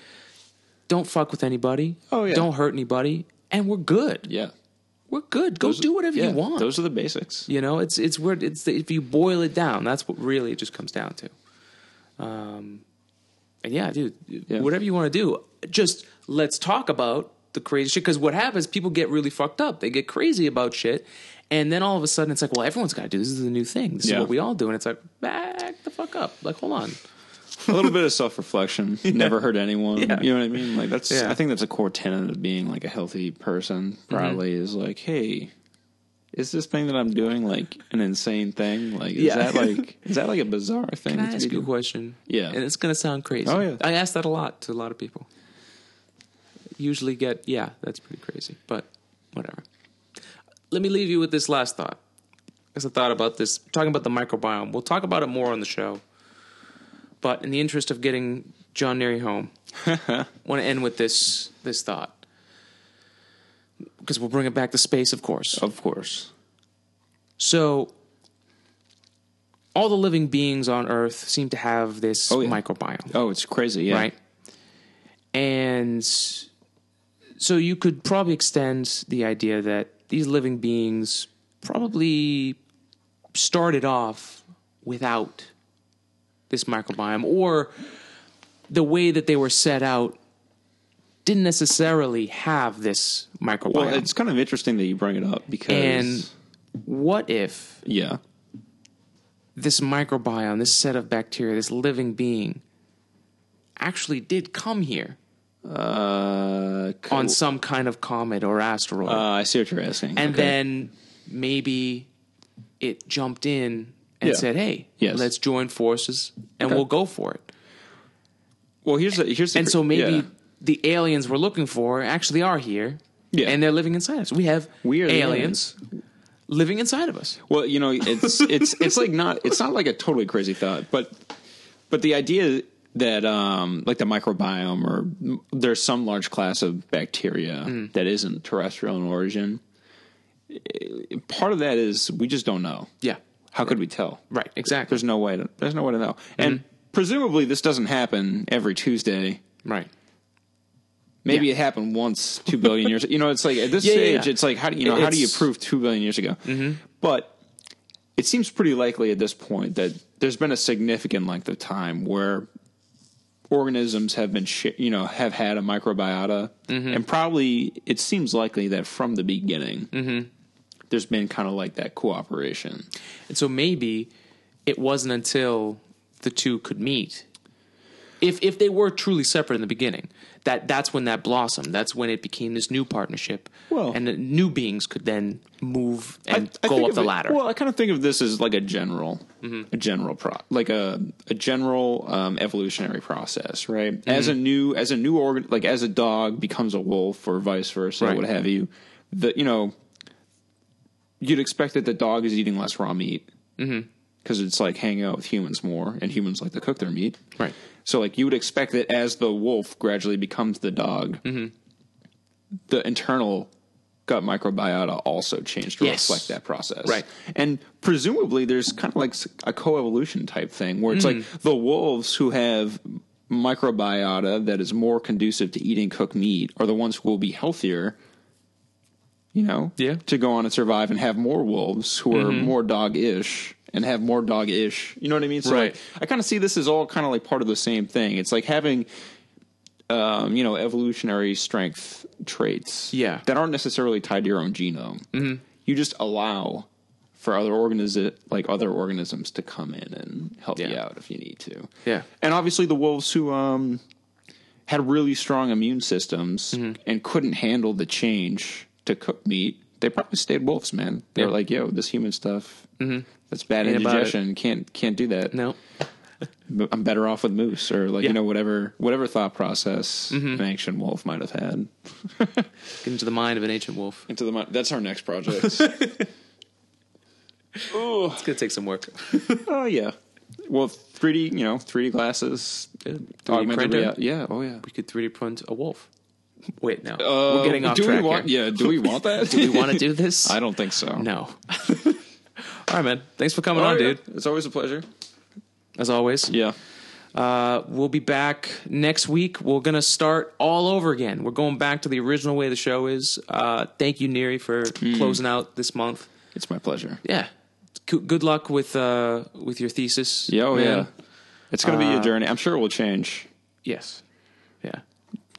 Don't fuck with anybody. Oh, yeah. Don't hurt anybody, and we're good. Yeah. We're good. Go Those- do whatever yeah, you want. Those are the basics. You know, it's it's where it's the, if you boil it down, that's what really it just comes down to. Um, and yeah, dude, whatever you want to do, just let's talk about the crazy shit. Because what happens, people get really fucked up. They get crazy about shit, and then all of a sudden, it's like, well, everyone's got to do this. This is the new thing. This Yeah. is what we all do, and it's like, back the fuck up. Like, hold on. a little bit of self reflection never hurt anyone. Yeah. You know what I mean? Like that's Yeah. I think that's a core tenet of being like a healthy person. Probably Mm-hmm. is like, hey, is this thing that I'm doing like an insane thing? Like, is Yeah. that like is that like a bizarre thing? Can I to ask be you a doing? question? Yeah. and it's gonna sound crazy. Oh, yeah. I ask that a lot to a lot of people. Usually get, yeah, that's pretty crazy, but whatever. Let me leave you with this last thought. As I thought about this, talking about the microbiome, we'll talk about it more on the show. But in the interest of getting John Neary home, I want to end with this this thought because we'll bring it back to space, of course. Of course. So, all the living beings on Earth seem to have this Oh, yeah. microbiome, Oh, it's crazy. Yeah. right? And so, you could probably extend the idea that these living beings probably started off without this microbiome, or the way that they were set out didn't necessarily have this microbiome. Well, it's kind of interesting that you bring it up because and what if yeah, this microbiome, this set of bacteria, this living being, actually did come here uh, on some kind of comet or asteroid. uh, I see what you're asking. and Okay. then maybe it jumped in and Yeah. said, hey, Yes. let's join forces and Okay. we'll go for it. well, here's the, here's the, And so maybe yeah. the aliens we're looking for actually are here Yeah. and they're living inside us. We have We are aliens. living inside of us. Well, you know, it's it's it's like not it's not like a totally crazy thought, but but the idea that um like the microbiome or there's some large class of bacteria Mm. that isn't terrestrial in origin. Part of that is we just don't know. Yeah. How could we tell? Right. Exactly. There's no way to there's no way to know. Mm-hmm. And presumably this doesn't happen every Tuesday. right. Maybe Yeah. it happened once two billion years. You know, it's like at this Yeah, stage, yeah. it's like how do you know how do you Mm-hmm. prove two billion years ago? But it seems pretty likely at this point that there's been a significant length of time where organisms have been, sh- you know, have had a microbiota, Mm-hmm. and probably it seems likely that from the beginning, Mm-hmm. there's been kind of like that cooperation. And so maybe it wasn't until the two could meet, if if they were truly separate in the beginning, that that's when that blossomed. That's when it became this new partnership. Well- and the new beings could then move and I go up the it- ladder. Mm-hmm. Well, I kind of think of this as like a general, a general pro, like a a general um, evolutionary process, right? Mm-hmm. As a new as a new organ, like as a dog becomes a wolf or vice versa, Right. what have you. The you know, you'd expect that the dog is eating less raw meat because it's like hanging out with humans more, and humans like to cook their meat, Right. So like you would expect that as the wolf gradually becomes the dog, Mm-hmm. the internal gut microbiota also changed to Yes. reflect that process. Right. And presumably there's kind of like a coevolution type thing where it's like Mm. the wolves who have microbiota that is more conducive to eating cooked meat are the ones who will be healthier, you know, Yeah. Mm-hmm. to go on and survive and have more wolves who are more dog-ish and have more dog-ish. You know what I mean? So Right. like, I kind of see this as all kind of like part of the same thing. It's like having um, you know, evolutionary strength traits Yeah. that aren't necessarily tied to your own genome. Mm-hmm. You just allow for other organism like other organisms to come in and help you out if you need to. Yeah. And obviously the wolves who um had really strong immune systems Mm-hmm. and couldn't handle the change to cook meat, they probably stayed wolves, man. They were like, "Yo, this human stuff, mm-hmm. that's bad Ain't indigestion. Can't can't do that. no. I'm better off with moose or like Yeah. you know whatever whatever thought process mm-hmm. an ancient wolf might have had Get into the mind of an ancient wolf. into the mi- that's our next project. oh, It's gonna take some work. oh yeah. Well, 3D, you know, 3D glasses, 3D augmented printer? reality. Yeah, oh yeah. We could 3D print a wolf. Wait, no. Uh, We're getting off do track we want, here. Yeah, do we want that? Do we want to do this? I don't think so. No. All right, man. Thanks for coming Oh, on, yeah. dude. It's always a pleasure. As always. Yeah. Uh, we'll be back next week. We're gonna start all over again. We're going back to the original way the show is. Uh, thank you, Neri, for Hmm. closing out this month. It's my pleasure. Yeah. G- good luck with uh, with your thesis. Yeah, oh man. yeah. It's going to be Uh, a journey. I'm sure it will change. Yes. Yeah.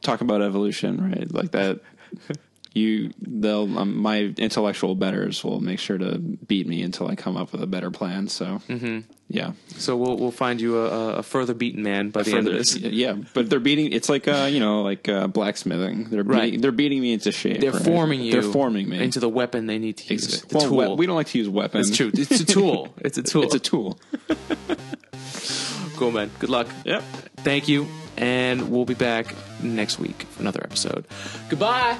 Talk about evolution, right? Like that. you, they'll, um, my intellectual betters will make sure to beat me until I come up with a better plan. So, Mm-hmm. yeah. So we'll we'll find you a, a further beaten man by the end of this. yeah, but they're beating. It's like uh, you know, like uh, blacksmithing. They're Right. beating, they're beating me into shape. They're right? forming you. They're forming me into the weapon they need to use. Well, we- we don't like to use weapons. it's true. It's a tool. It's a tool. It's a tool. cool, man. Good luck. Yep. Thank you, and we'll be back next week for another episode. Goodbye.